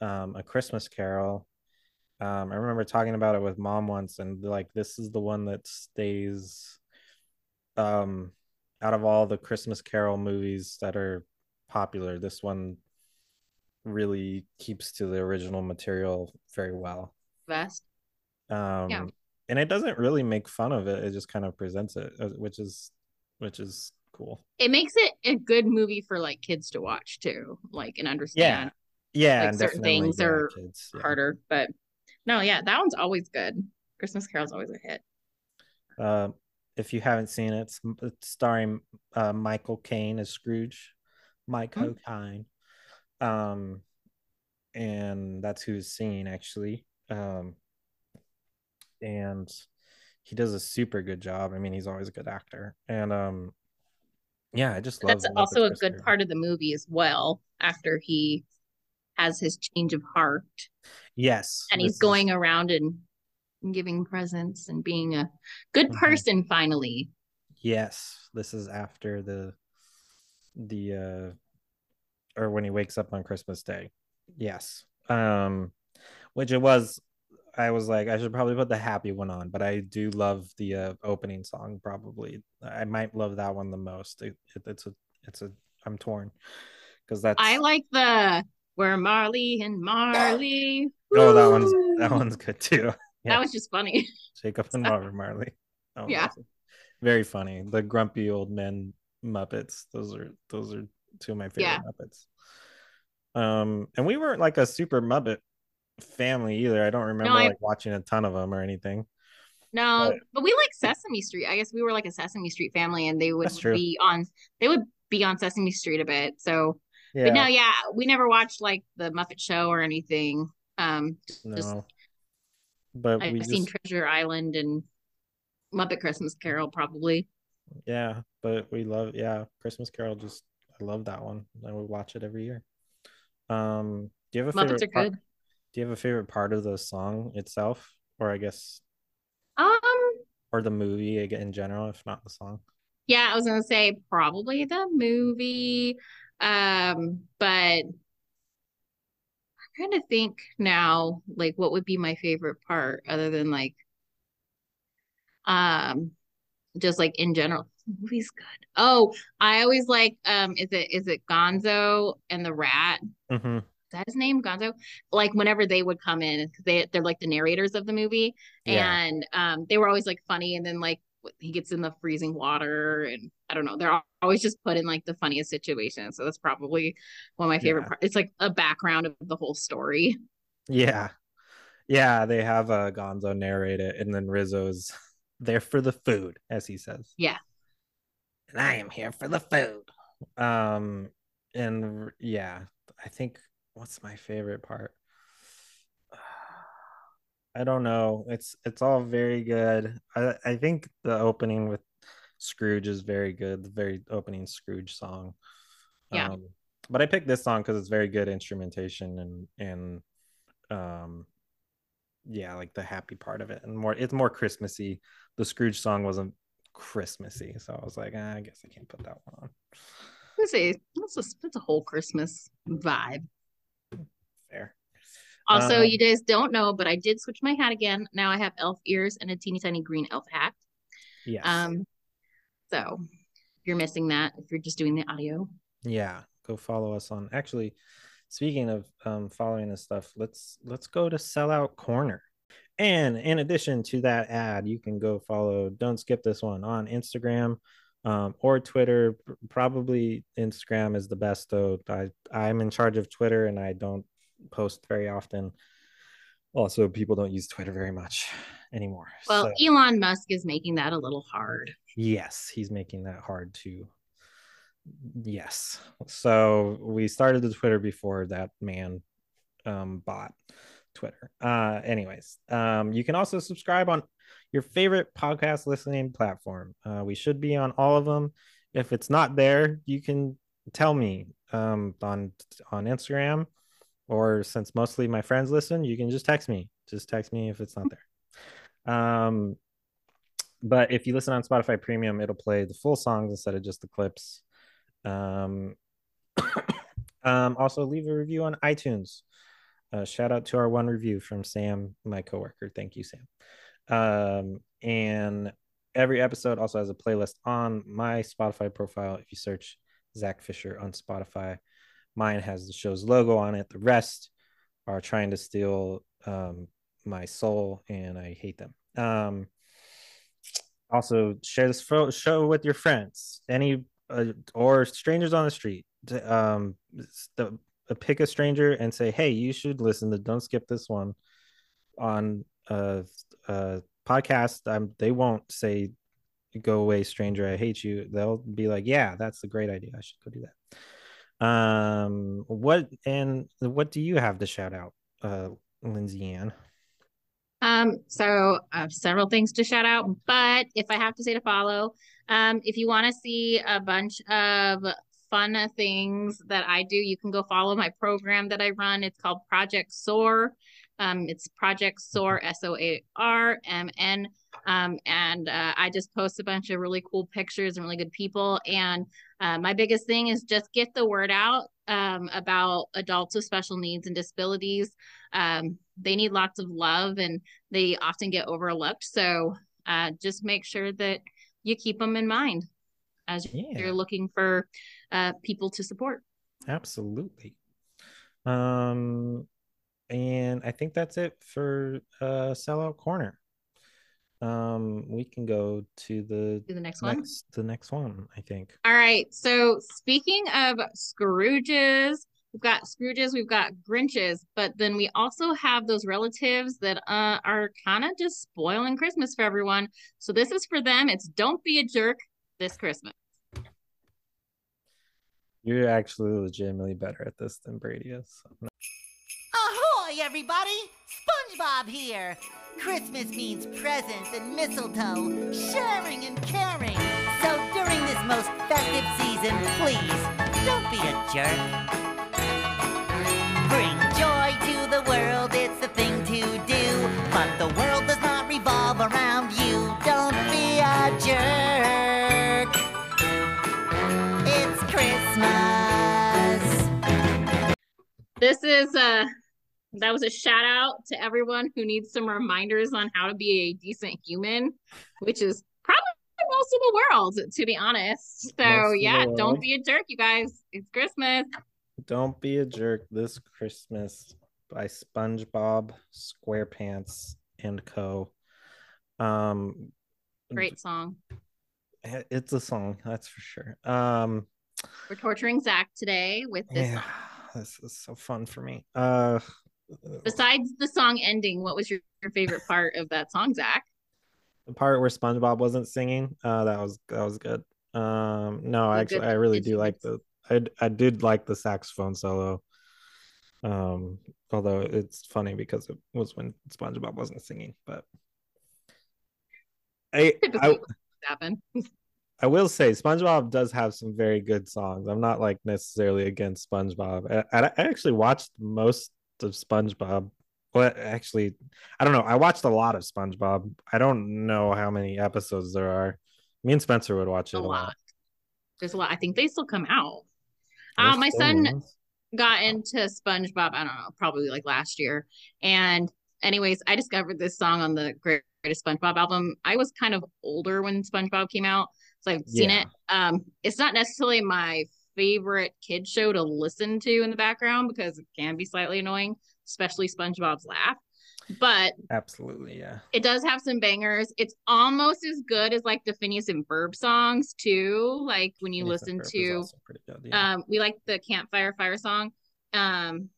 um, A Christmas Carol. Um, I remember talking about it with mom once, and like, this is the one that stays um out of all the Christmas Carol movies that are popular. This one really keeps to the original material very well. Best. Um, Yeah. and it doesn't really make fun of it; it just kind of presents it, uh, which is which is cool. It makes it a good movie for like kids to watch too, like and understand Yeah, Like and certain things yeah, are kids. yeah. harder. But no, yeah, that one's always good. Christmas Carol's always a hit. Uh, if you haven't seen it, it's, it's starring uh, Michael Caine as Scrooge, Mike Hmm. Hokine. Um, and that's who's singing actually. Um, and he does a super good job. I mean, he's always a good actor, and um, yeah, I just love. That's also a good part of the movie as well. After he has his change of heart Yes, and he's is- going around and giving presents and being a good Mhm. person finally. Yes, this is after the the uh or when he wakes up on Christmas Day. Yes. Um which it was I was like I should probably put the happy one on, but I do love the uh, opening song probably. I might love that one the most. It, it, it's a it's a I'm torn cuz that's I like the where Marley and Marley. Oh, that one's that one's good too. yeah. That was just funny. Jacob and Marvin Marley. Oh, Yeah. Very funny. The grumpy old men Muppets. Those are those are two of my favorite Yeah. Muppets. Um, and we weren't like a super Muppet family either. I don't remember I- like watching a ton of them or anything. No, But- but we like Sesame Street. I guess we were like a Sesame Street family, and they would be on. They would be on Sesame Street a bit. So, Yeah, but no, yeah, we never watched like the Muppet Show or anything. Um, no. just- but I've we seen Treasure Island and Muppet Christmas Carol probably. yeah, but we love yeah, Christmas Carol just I love that one. I would watch it every year. Um, do you have a Muppets favorite are part- good. Do you have a favorite part of the song itself? Or I guess Um, or the movie in general, if not the song. yeah, I was gonna say probably the movie. Um, but I'm trying to think now, like what would be my favorite part other than like um just like in general. The movie's good. Oh, I always like um is it is it Gonzo and the rat? hmm Is that his name? Gonzo? Like whenever they would come in, they they're like the narrators of the movie. Yeah. And um they were always like funny and then like he gets in the freezing water and I don't know, they're always just put in like the funniest situations. So that's probably one of my favorite Yeah. parts. It's like a background of the whole story. Yeah. Yeah, they have uh, Gonzo narrate it, and then Rizzo's there for the food, as he says. Yeah. And I am here for the food. Um, and yeah, I think what's my favorite part? I don't know. It's it's all very good. I I think the opening with Scrooge is very good. The very opening Scrooge song. Yeah. Um, but I picked this song because it's very good instrumentation and and um yeah, like the happy part of it and more it's more Christmassy. The Scrooge song wasn't Christmassy, so I was like, ah, I guess I can't put that one on. That's a, that's a whole Christmas vibe. Also, Um, you guys don't know, but I did switch my hat again. Now I have elf ears and a teeny tiny green elf hat. Yes. Um, so you're missing that if you're just doing the audio. yeah go follow us on actually speaking of um following this stuff let's let's go to sellout corner and in addition to that ad you can go follow don't skip this one on instagram um, or twitter probably instagram is the best though i i'm in charge of twitter and i don't post very often also people don't use twitter very much anymore Well, So- Elon Musk is making that a little hard. Yes, he's making that hard to. Yes. So we started the Twitter before that man um, bought Twitter. Uh, anyways, um, you can also subscribe on your favorite podcast listening platform. Uh, we should be on all of them. If it's not there, you can tell me um, on on Instagram, or since mostly my friends listen, you can just text me. Just text me if it's not there. Um, but if you listen on Spotify Premium, it'll play the full songs instead of just the clips. Um, um, also, leave a review on iTunes. Uh, shout out to our one review from Sam, my coworker. Thank you, Sam. Um, and every episode also has a playlist on my Spotify profile. If you search Zack Fisher on Spotify, mine has the show's logo on it. The rest are trying to steal um, my soul, and I hate them. Um, also share this fo- show with your friends. Any uh, or strangers on the street. Um the, uh, pick a stranger and say hey you should listen to don't skip this one on a, a podcast. Um, they won't say go away stranger. I hate you they'll be like yeah that's a great idea. I should go do that um what and what do you have to shout out uh lindsay anne Um, so I have several things to shout out, but if I have to say to follow, um, if you want to see a bunch of fun things that I do, you can go follow my program that I run. It's called Project Soar. Um, it's Project Soar, S O A R M N. Um, and uh, I just post a bunch of really cool pictures and really good people. And uh, my biggest thing is just get the word out um, about adults with special needs and disabilities. Um, they need lots of love and they often get overlooked. So uh, just make sure that you keep them in mind as Yeah. you're looking for uh, people to support. Absolutely. Um, and I think that's it for uh sellout corner. Um, we can go to the Do the next one. next the next one, I think. All right. So speaking of Scrooges, we've got Scrooges, we've got Grinches, but then we also have those relatives that uh, are kind of just spoiling Christmas for everyone. So this is for them. It's Don't Be a Jerk this Christmas. You're actually legitimately better at this than Brady is. Ahoy, everybody! SpongeBob here! Christmas means presents and mistletoe, sharing and caring. So during this most festive season, please, don't be a jerk. Bring joy to the world, it's the thing to do. But the world does not revolve around you. Don't be a jerk. It's Christmas. This is uh That was a shout out to everyone who needs some reminders on how to be a decent human, which is probably most of the world, to be honest. So yeah, don't be a jerk, you guys. It's Christmas. Don't be a jerk this Christmas by SpongeBob SquarePants and Co. Um Great song. it's a song, that's for sure. Um We're torturing Zack today with this. yeah, song. this is so fun for me. Uh Besides the song ending, what was your, your favorite part of that song, Zack? the part where SpongeBob wasn't singing, uh that was that was good. Um no, actually I really do like the I I did like the saxophone solo. Um although it's funny because it was when SpongeBob wasn't singing, but I, I what. I will say SpongeBob does have some very good songs. I'm not like necessarily against SpongeBob. I, I actually watched most of SpongeBob. Well, actually, I don't know. I watched a lot of SpongeBob. I don't know how many episodes there are. Me and Spencer would watch it A lot. lot. There's a lot. I think they still come out. Uh, my son ones. got into SpongeBob, I don't know, probably like last year. And anyways, I discovered this song on the Greatest SpongeBob album. I was kind of older when SpongeBob came out, so I've seen Yeah. it. Um, it's not necessarily my favorite kid show to listen to in the background because it can be slightly annoying, especially SpongeBob's laugh. But Absolutely, yeah. it does have some bangers. It's almost as good as like the Phineas and Ferb songs too. Like when you Phineas listen to good, yeah. um, we like the campfire fire song, um,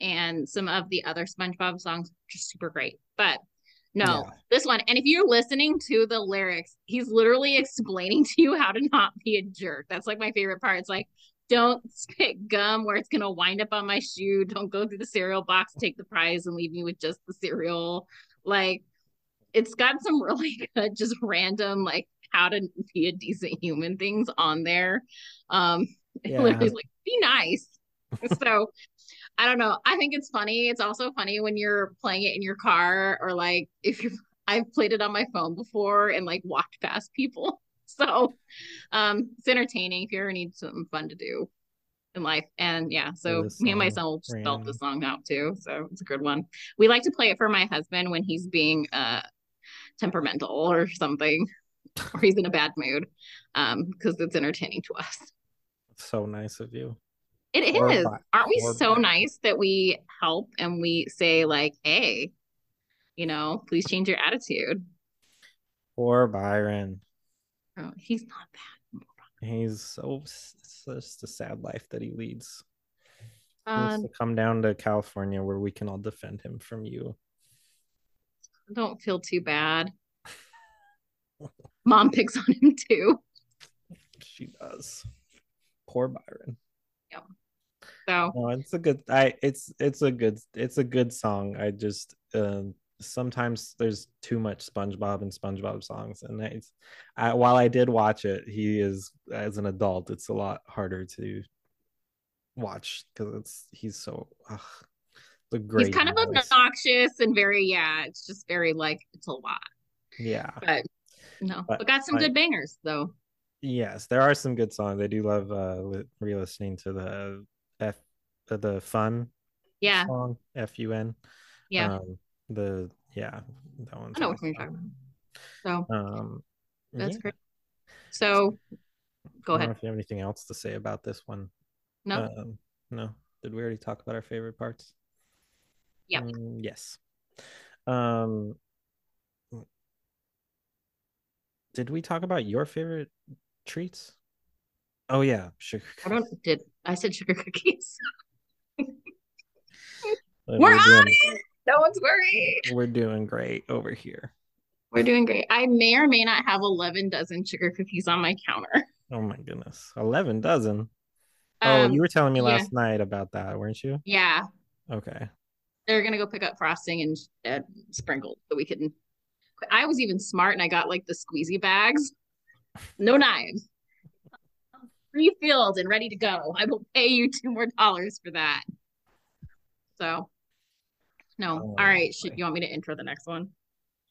and some of the other SpongeBob songs, just super great. But no, Yeah. this one. And if you're listening to the lyrics, he's literally explaining to you how to not be a jerk. That's like my favorite part. It's like, don't spit gum where it's gonna wind up on my shoe. Don't go through the cereal box, take the prize, and leave me with just the cereal. Like, it's got some really good, just random like how to be a decent human things on there. Um, Yeah. literally like be nice. so I don't know. I think it's funny. It's also funny when you're playing it in your car or like if you're I've played it on my phone before and like walked past people. So um it's entertaining if you ever need something fun to do in life. And yeah, so me and my son will just belt the song out too. So it's a good one. We like to play it for my husband when he's being uh temperamental or something or he's in a bad mood um because it's entertaining to us. so nice of you. It Or Aren't we so nice that we help and we say like, "Hey, you know, please change your attitude." Poor Byron. Oh, he's not bad. He's so it's just a sad life that he leads. He Uh, needs to come down to California where we can all defend him from you. don't feel too bad. Mom picks on him too. She does. Poor Byron. So No, it's a good. I it's it's a good it's a good song. I just um sometimes there's too much SpongeBob and SpongeBob songs, and it's I, while I did watch it, he is as an adult, it's a lot harder to watch because it's he's so ugh, the great. he's kind of obnoxious and very yeah, it's just very like it's a lot. Yeah. But no, But but got some I- good bangers though. Yes, there are some good songs. I do love uh re-listening to the F uh, the fun Yeah, song F U N. yeah. Um, the yeah, that one. I know what you're talking about. So Um, that's yeah. great. So go ahead. if you have anything else to say about this one. No, Um, no. Did we already talk about our favorite parts? Yeah. Mm, yes. Um. Did we talk about your favorite treats? Oh yeah, sugar. I don't did I said sugar cookies. We're on it. No one's worried. We're doing great over here. We're doing great. I may or may not have 11 dozen sugar cookies on my counter. Oh my goodness, eleven dozen. oh, Um, you were telling me yeah. last night about that, weren't you? Yeah, Okay. they're gonna go pick up frosting and uh, sprinkled so we can. I was even smart and I got like the squeezy bags, no knives, refilled and ready to go. I will pay you two more dollars for that. So, no, Oh, all right. Should you want me to intro the next one?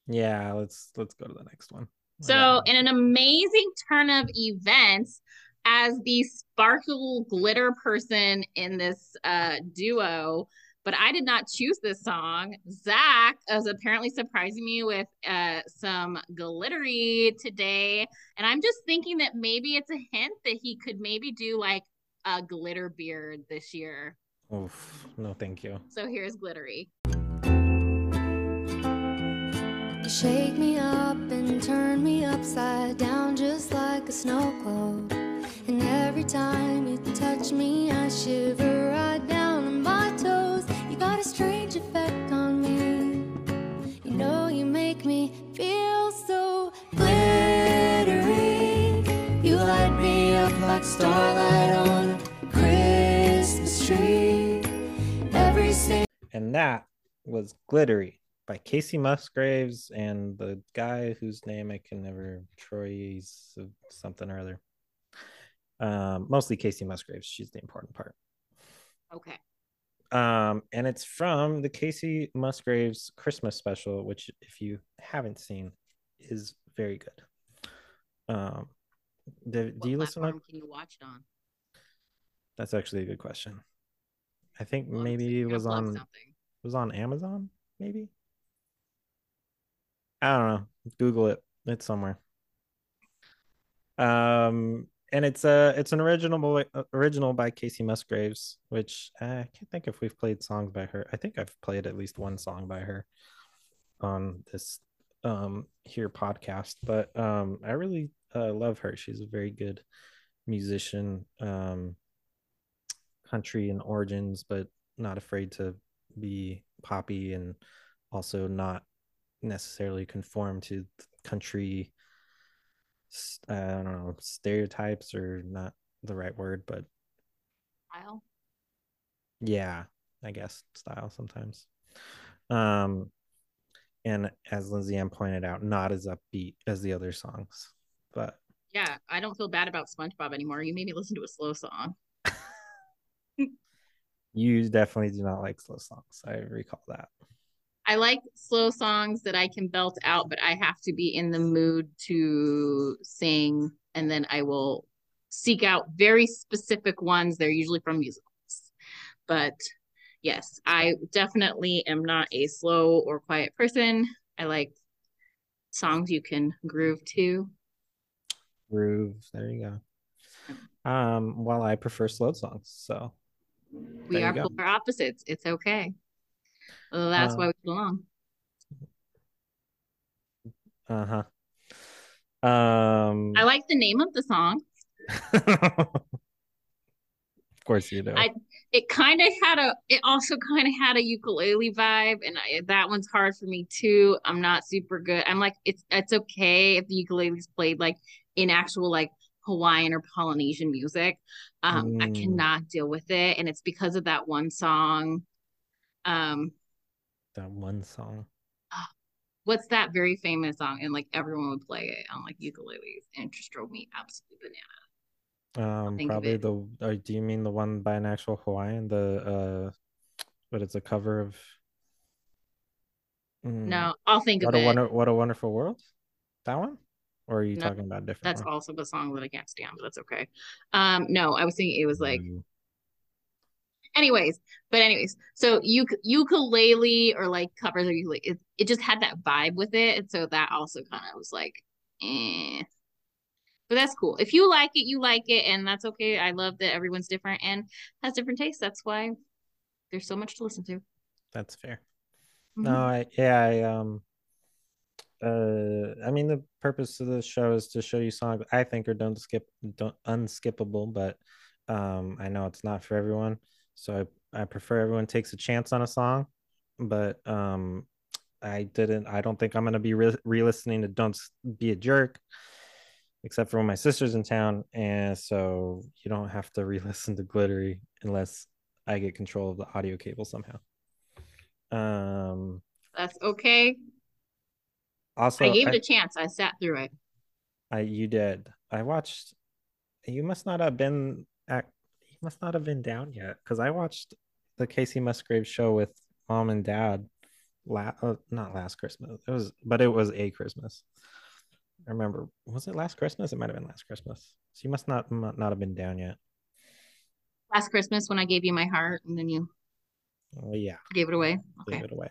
Yeah, let's let's go to the next one. So, got in an amazing turn of events, as the sparkle glitter person in this uh, duo, but I did not choose this song. Zack is apparently surprising me with uh, some glittery today. And I'm just thinking that maybe it's a hint that he could maybe do like a glitter beard this year. Oof, no, thank you. So here's glittery. You shake me up and turn me upside down just like a snow globe. And every time you touch me, I shiver right down to my toes. Feel so glittery. You light me up like starlight on a Christmas tree. Every single And that was Glittery by Kacey Musgraves and the guy whose name I can never Troye something or other. Um, mostly Kacey Musgraves. She's the important part. Okay. Um, and it's from the Kacey Musgraves Christmas special, which, if you haven't seen, is very good. Um, do, do you listen? To, platform Can you watch it on? that's actually a good question. I think Well, maybe it was on something. was on Amazon, maybe. I don't know. Google it. It's somewhere. Um, and it's a it's an original by, original by Kacey Musgraves, which uh, I can't think if we've played songs by her. I think I've played at least one song by her on this um here podcast, but um I really uh, love her. She's a very good musician, um country and origins, but not afraid to be poppy and also not necessarily conform to country I don't know stereotypes or not the right word, but Kyle? yeah, I guess style sometimes. Um, and as Lindsay Anne pointed out, not as upbeat as the other songs, but Yeah, I don't feel bad about SpongeBob anymore. You made me listen to a slow song. you definitely do not like slow songs. I recall that. I like slow songs that I can belt out, but I have to be in the mood to sing, and then I will seek out very specific ones. They're usually from musicals. But yes, I definitely am not a slow or quiet person. I like songs you can groove to. Groove. There you go. Um, while I prefer slow songs, so We are polar opposites. It's okay. That's Uh, why we belong. uh huh. Um, I like the name of the song. of course you do. I- it kind of had a it also kind of had a ukulele vibe and I, that one's hard for me too i'm not super good i'm like it's it's okay if the ukulele's played like in actual like hawaiian or polynesian music um i Mm. cannot deal with it and it's because of that one song um that one song. what's that very famous song and like everyone would play it on like ukuleles and it just drove me absolutely bananas Um, probably the. Or do you mean the one by an actual Hawaiian? The uh, but it's a cover of. Mm, no i'll think What of a it wonder, what a wonderful world. That one, or are you No, talking about different? that's one? also the song that i can't stand but that's okay um no i was thinking it was like Mm, anyways but anyways so uk- ukulele or like covers or ukulele it, it just had that vibe with it and so that also kind of was like eh. but that's cool if you like it you like it and that's okay i love that everyone's different and has different tastes that's why there's so much to listen to that's fair. Mhm. No, I yeah, I um uh I mean the purpose of the show is to show you songs I think are don't skip don't unskippable, but um I know it's not for everyone. So I, I prefer everyone takes a chance on a song, but um I didn't I don't think I'm gonna be re- re-listening to Don't Be a Jerk except for when my sister's in town, and so you don't have to re-listen to Glittery unless I get control of the audio cable somehow. Um that's okay also i gave it a chance i sat through it I you did. I watched. You must not have been at. Must not have been down yet because I watched the Kacey Musgrave show with mom and dad. La- uh, not last Christmas. It was, but it was a Christmas. I remember. Was it last Christmas? It might have been last Christmas. So you must not not have been down yet. last christmas when i gave you my heart and then you Oh yeah, Gave it away. Okay, it away.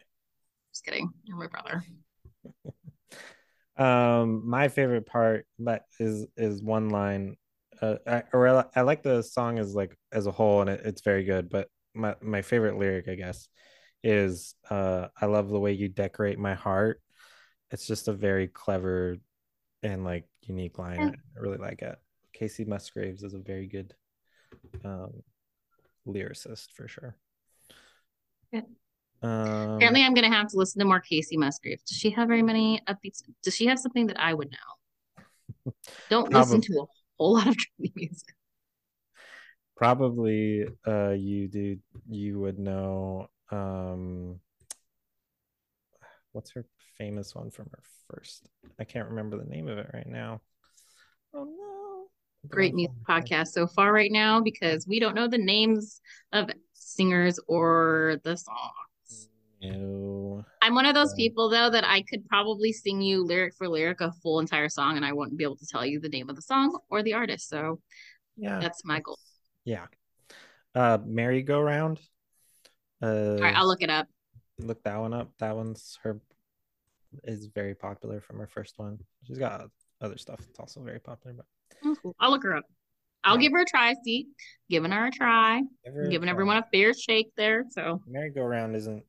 just kidding. You're my brother. Um, my favorite part that is is one line. Uh, I, or I, I like the song as like as a whole, and it, it's very good. But my my favorite lyric, I guess, is uh, "I love the way you decorate my heart." It's just a very clever and like unique line. Yeah. I really like it. Kacey Musgraves is a very good um, lyricist for sure. Yeah. Um, Apparently, I'm gonna have to listen to more Kacey Musgraves. Does she have very many upbeats? Does she have something that I would know? Don't listen to a whole lot of trendy music. probably uh you do you would know um what's her famous one from her first i can't remember the name of it right now oh no Great music podcast so far right now because we don't know the names of singers or the songs. No I'm one of those people though that I could probably sing you lyric for lyric a full entire song and I wouldn't be able to tell you the name of the song or the artist. So yeah that's my goal. yeah uh merry-go-round uh All right, I'll look it up. look that one up that one's her is very popular from her first one she's got other stuff that's also very popular but Oh, cool. I'll look her up. I'll Yeah. give her a try. See, giving her a try, her a giving try. everyone a fair shake there. So merry-go-round isn't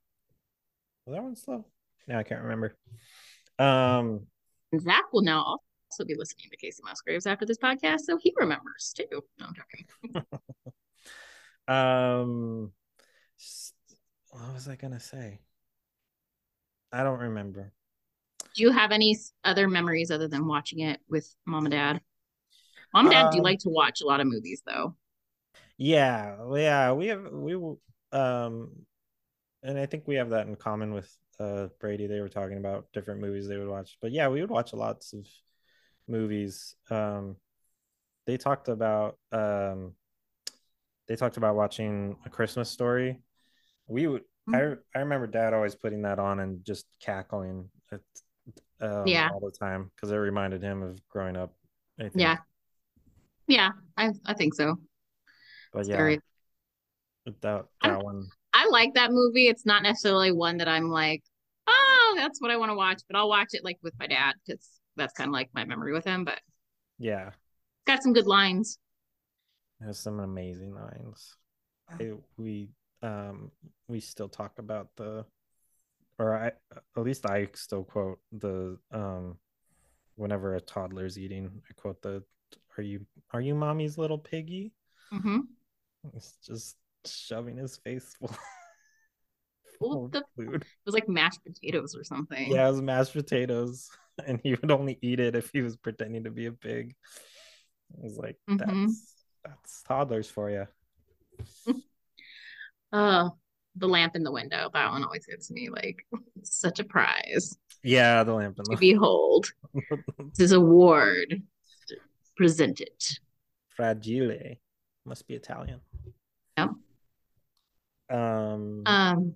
was that one slow no i can't remember um Zack will now also be listening to Kacey Musgraves after this podcast, so he remembers too. No, I'm joking. um what was i gonna say i don't remember Do you have any other memories other than watching it with mom and dad? Mom and dad do Um, like to watch a lot of movies though. yeah yeah we have we um and i think we have that in common with uh brady they were talking about different movies they would watch but yeah we would watch lots of movies um they talked about um they talked about watching a christmas story we would I, I remember dad always putting that on and just cackling at, um, Yeah. all the time because it reminded him of growing up I think. Yeah. Yeah, I I think so. but It's yeah very- that I'm- that one I like that movie. It's not necessarily one that I'm like, oh, that's what I want to watch, but I'll watch it like with my dad because that's kind of like my memory with him. But yeah got some good lines. has some amazing lines. I, we um we still talk about the or I at least I still quote the um whenever a toddler's eating, I quote the are you are you mommy's little piggy? Mm-hmm. It's just shoving his face full, full of the- food. It was like mashed potatoes or something. Yeah, it was mashed potatoes, and he would only eat it if he was pretending to be a pig. I was like, Mhm. that's that's toddlers for you. Oh, the lamp in the window. That one always gets me like such a prize Yeah, the lamp in to the behold. This award presented. Fragile. Must be Italian. Yep. Um, Um,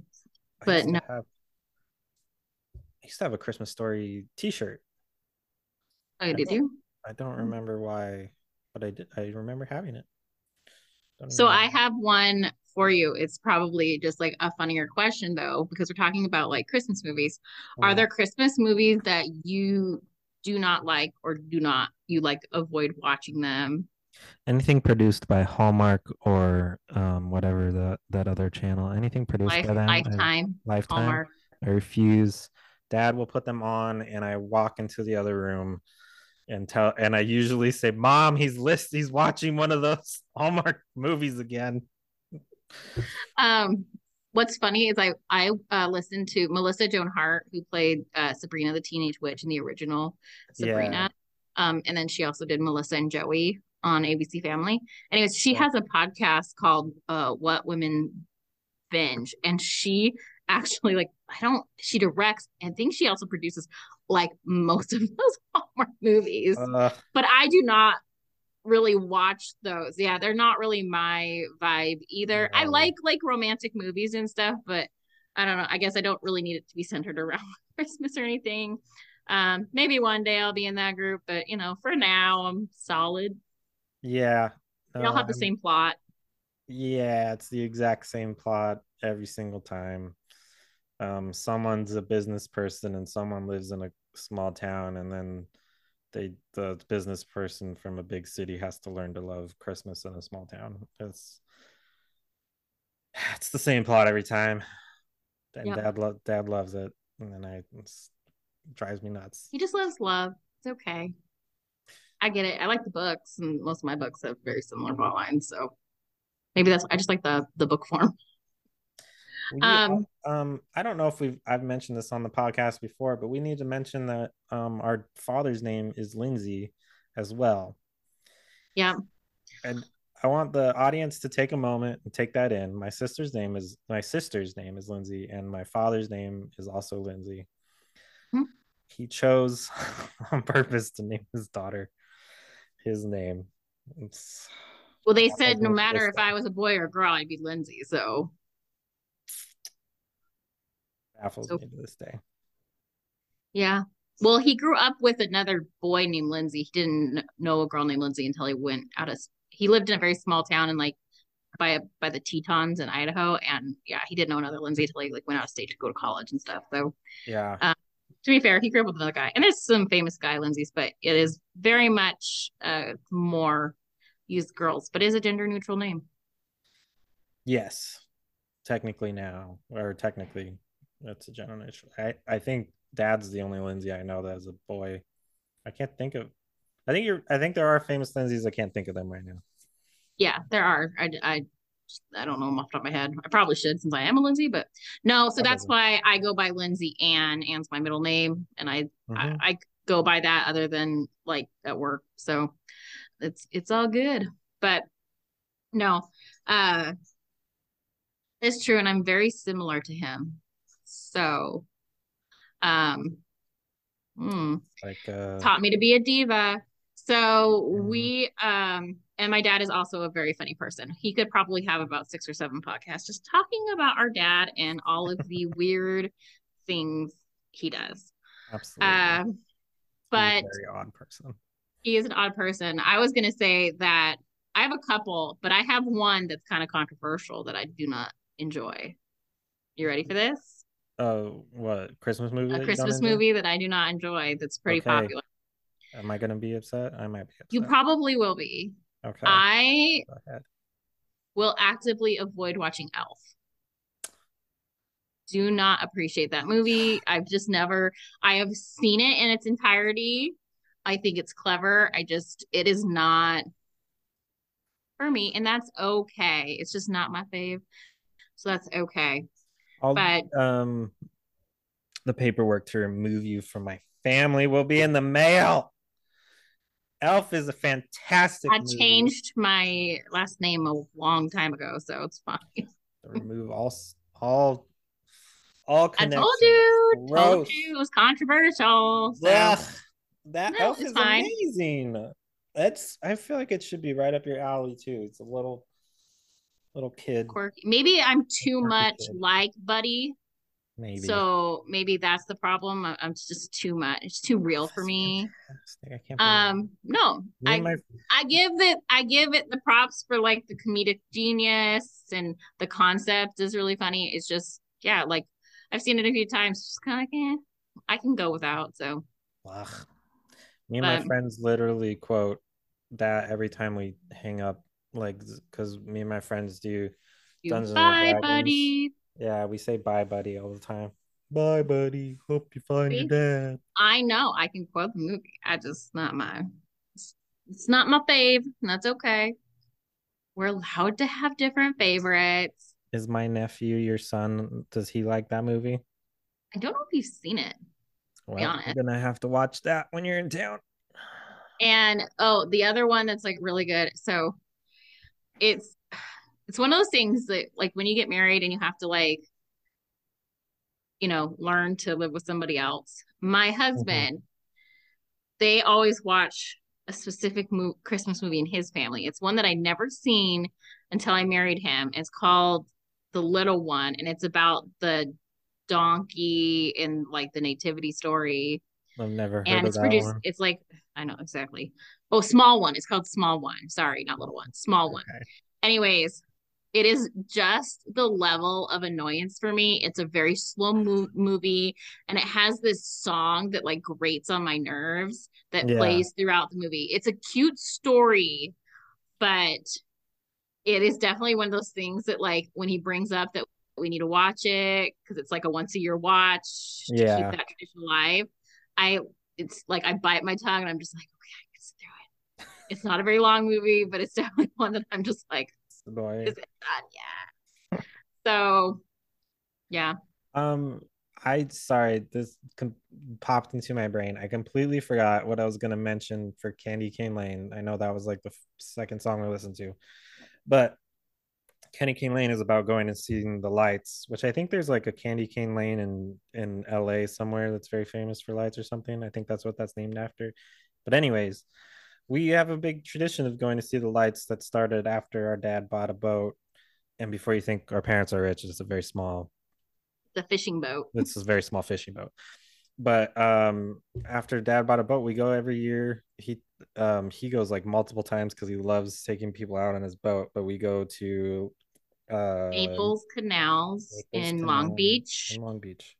but no- have, I used to have a Christmas story T-shirt. oh, did you? I don't remember why, but I did. I remember having it. Don't So I have one for you. It's probably just like a funnier question though, because we're talking about like Christmas movies. Are there Christmas movies that you do not like or do not you like avoid watching them? Anything produced by Hallmark or um whatever the that other channel? Anything produced Life, by them? I- Lifetime, Lifetime. Hallmark. I refuse. Dad will put them on, and I walk into the other room and tell. And I usually say, "Mom, he's list. He's watching one of those Hallmark movies again." Um, what's funny is I I uh, listened to Melissa Joan Hart, who played uh, Sabrina the Teenage Witch in the original Sabrina. Um, and then she also did Melissa and Joey on ABC Family. Anyways, she has a podcast called uh, What Women Binge, and she actually like I don't she directs and think she also produces like most of those Hallmark movies Uh, but I do not really watch those. Yeah, they're not really my vibe either. I like like romantic movies and stuff, but I don't know. I guess I don't really need it to be centered around Christmas or anything. Um, maybe one day I'll be in that group, but you know, for now I'm solid. Yeah. They all have the same plot. Yeah, it's the exact same plot. every single time. Um, someone's a business person and someone lives in a small town, and then they the business person from a big city has to learn to love Christmas in a small town. It's it's the same plot every time. And Yep. dad lo- dad loves it, and then I drives me nuts. He just loves love. It's okay. I get it. I like the books, and most of my books have very similar plot lines. So maybe that's I just like the the book form. Um, um, I don't know if we've I've mentioned this on the podcast before, but we need to mention that um our father's name is Lindsay as well. Yeah. And I want the audience to take a moment and take that in. My sister's name is my sister's name is Lindsay, and my father's name is also Lindsay. Hmm. He chose on purpose to name his daughter his name. It's Well, they said no matter if. I was a boy or a girl, I'd be Lindsay. So baffles So- me to this day. yeah. Well, he grew up with another boy named Lindsay. He didn't know a girl named Lindsay until he went out of. He lived in a very small town in like by by the Tetons in Idaho, and yeah, he didn't know another Lindsay until he like went out of state to go to college and stuff. So Yeah. Uh, to be fair, he grew up with another guy, and there's some famous guy Lindsay's, but it is very much uh more used girls, but is a gender neutral name. Yes, technically now, or technically, that's a generation. I I think Dad's the only Lindsay I know that is a boy. I can't think of. I think you're. I think there are famous Lindsays. I can't think of them right now. Yeah, there are. I I I don't know them off the top of my head. I probably should since I am a Lindsay, but no. So That that's why I go by Lindsay Anne. Anne's my middle name, and I Mhm. I, I go by that other than like at work. So it's it's all good. But no, uh it's true, and I'm very similar to him. So um hmm, like uh, taught me to be a diva. So Mhm. we um and my dad is also a very funny person. He could probably have about six or seven podcasts just talking about our dad and all of the weird things he does. absolutely. Um but very odd person. he is an odd person. I was going to say that I have a couple, but I have one that's kind of controversial that I do not enjoy. You ready for this? Oh, what Christmas movie? A Christmas enjoy? movie that I do not enjoy that's pretty Okay. popular. Am I gonna be upset? I might be upset. You probably will be. Okay. I will actively avoid watching Elf. Do not appreciate that movie. I've just never, I have seen it in its entirety. I think it's clever. I just, it is not for me, and that's okay. It's just not my fave. So that's okay. I'll, but- um, the paperwork to remove you from my family will be in the mail. Elf is a fantastic. I movie. changed my last name a long time ago, so it's fine. remove all s- all all I told you, told you it was controversial. So Ugh, that No, elf is fine. amazing. That's I feel like it should be right up your alley too. It's a little little kid, quirky. Maybe I'm too Quirky much kid. like Buddy. Maybe. So maybe that's the problem. I- I'm just too much. It's too real for me. I can't. Um, no, I my I give it I give it the props for like the comedic genius and the concept is really funny. It's just yeah, like I've seen it a few times. Just kind of like eh, I can go without. So ugh. me and my friends literally quote that every time we hang up, like because me and my friends do. Dungeons bye, buddy. Yeah, we say bye, buddy, all the time. Bye, buddy. Hope you find your dad. I know I can quote the movie. I just not my it's, it's not my fave, and that's okay. We're allowed to have different favorites. Is my nephew your son? Does he like that movie? I don't know if you've seen it. Well, honest. you're gonna have to watch that when you're in town. And oh, the other one that's like really good. So it's it's one of those things that like when you get married and you have to like you know learn to live with somebody else. My mm-hmm. husband, they always watch a specific mo- Christmas movie in his family. It's one that I never seen until I married him. It's called The Little One, and it's about the donkey and like the nativity story I've never heard and of it's that produced one. it's like i know exactly oh small one it's called small one sorry not little one small one Okay. anyways it is just the level of annoyance for me. It's a very slow mo- movie and it has this song that like grates on my nerves that Yeah. plays throughout the movie. It's a cute story, but it is definitely one of those things that like when he brings up that we need to watch it because it's like a once a year watch to Yeah. keep that tradition alive. I it's like I bite my tongue and I'm just like, okay, I can sit through it. It's not a very long movie, but it's definitely one that I'm just like, It's annoying. is it done yet? So yeah. Um, I sorry, this com- popped into my brain. I completely forgot what I was gonna mention for Candy Cane Lane. I know that was like the f- second song we listened to, but Candy Cane Lane is about going and seeing the lights, which I think there's like a Candy Cane Lane in in LA somewhere that's very famous for lights or something. I think that's what that's named after. But anyways, we have a big tradition of going to see the lights that started after our dad bought a boat. And before you think our parents are rich, it's a very small The fishing boat. it's a very small fishing boat but um after dad bought a boat we go every year he um he goes like multiple times because he loves taking people out on his boat but we go to uh Naples Canals Naples in Canal Long Beach. in long beach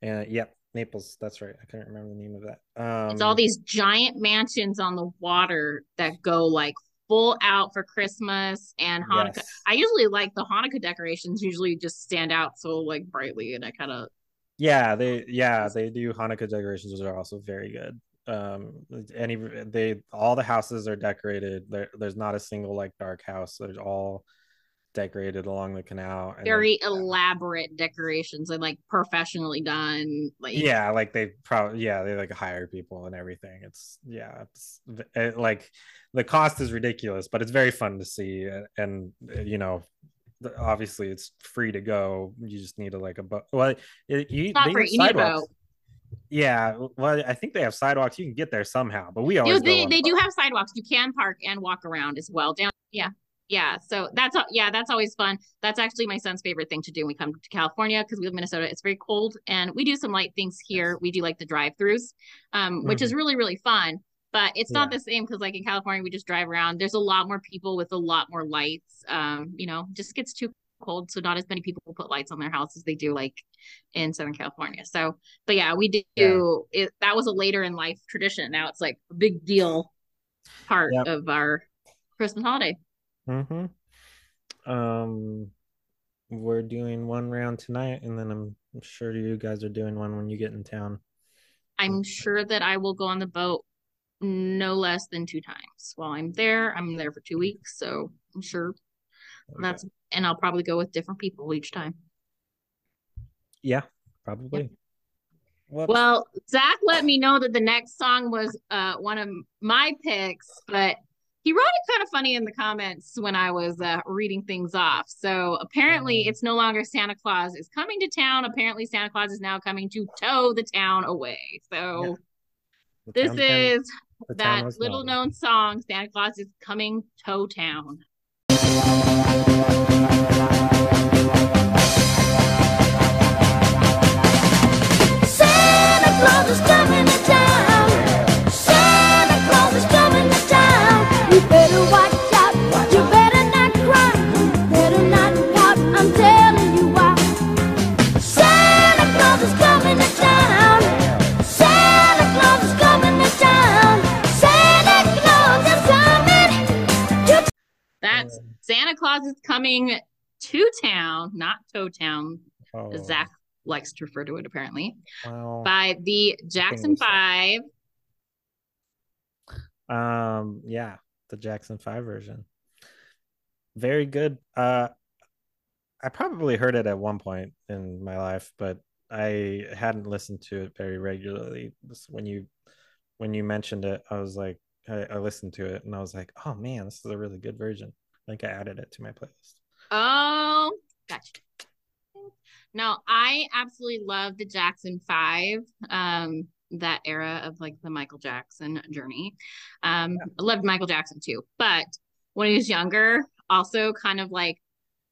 and yeah naples that's right. I couldn't remember the name of that. Um It's all these giant mansions on the water that go like full out for Christmas and Hanukkah. yes. I usually like the Hanukkah decorations usually just stand out so like brightly and I kind of yeah they yeah they do. Hanukkah decorations which are also very good. Um any they all the houses are decorated. There, there's not a single like dark house. There's all decorated along the canal and then- very elaborate decorations and like professionally done like yeah like they probably yeah they like hire people and everything. It's yeah it's it, like the cost is ridiculous but it's very fun to see and uh, you know obviously it's free to go. You just need to like a boat well it, you, not free, you need a boat. yeah well i think they have sidewalks. You can get there somehow but we always go they, they do have sidewalks. You can park and walk around as well down yeah yeah so that's yeah that's always fun. That's actually my son's favorite thing to do when we come to california because we live in minnesota. It's very cold and we do some light things here. We do like the drive-throughs um, which is really really fun but it's not Mm-hmm. The same because like in california we just drive around. There's a lot more people with a lot more lights um, you know just gets too cold so not as many people put lights on their house as they do like in southern california. So but yeah we do Yeah. it that was a later in life tradition. Now it's like a big deal part Yep. of our christmas holiday hmm Um, we're doing one round tonight, and then I'm, sure you guys are doing one when you get in town. i'm sure that i will go on the boat no less than two times while i'm there i'm there for two weeks so i'm sure that's and i'll probably go with different people each time yeah, probably. Whoops. Well, Zack let me know that the next song was uh one of my picks, but he wrote it kind of funny in the comments when I was uh, reading things off. So apparently, Oh. it's no longer Santa Claus is coming to town. Apparently, Santa Claus is now coming to tow the town away. So The this town is town that little known. known song, Santa Claus is coming to town. Santa Claus is coming Santa Claus is coming to town, not to town, Oh, Zack likes to refer to it apparently. wow. by the Jackson. Five. Um, yeah, the Jackson Five version. Very good. Uh, I probably heard it at one point in my life, but I hadn't listened to it very regularly. When you when you mentioned it, I was like, I, I listened to it and I was like, oh man, this is a really good version. I think I added it to my playlist. Oh, gotcha. No, I absolutely love the Jackson Five. Um, that era of like the Michael Jackson journey. Um, I loved Michael Jackson too, but when he was younger, also kind of like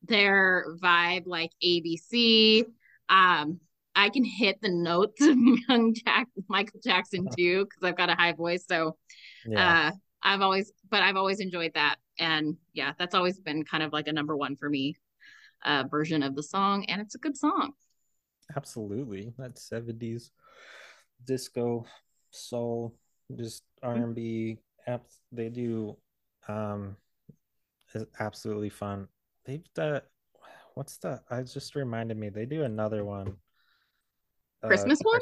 their vibe, like ABC. Um, I can hit the notes of young Jack Michael Jackson too because I've got a high voice, so Yeah. uh i've always but i've always enjoyed that and yeah, that's always been kind of like a number one for me uh, version of the song, and it's a good song. Absolutely. That 70s disco, soul, just R&B. Apps they do um absolutely fun. They've done what's the I just reminded me they do another one. Uh, Christmas one?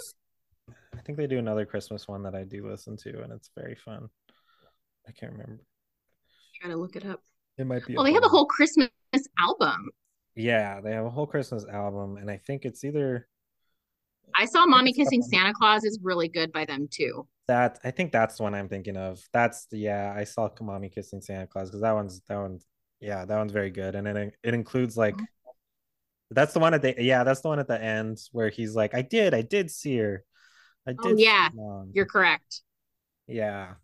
I think they do another Christmas one that I do listen to and it's very fun. I can't remember. Try to look it up. It might be Well, they have a whole Christmas album. Yeah, they have a whole Christmas album, and I think it's either I saw "Mommy Kissing one. Santa Claus" is really good by them too. that. I think that's the one I'm thinking of. That's the yeah. I saw "Mommy kissing Santa Claus because that one's that one's yeah that one's very good, and it it includes like oh. that's the one at the yeah that's the one at the end where he's like I did I did see her, I oh, did. Oh, yeah. You're correct. yeah,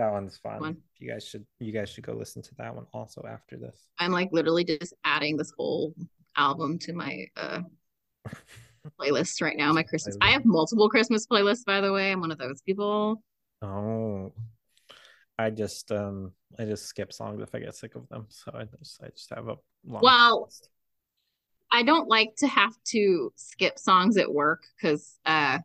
that one's fun. One. You guys should you guys should go listen to that one also after this. I'm like literally just adding this whole album to my uh playlist right now. My Christmas. I have multiple Christmas playlists, by the way. I'm one of those people. Oh, I just um I just skip songs if I get sick of them. So I just I just have a long Well, playlist. I don't like to have to skip songs at work because uh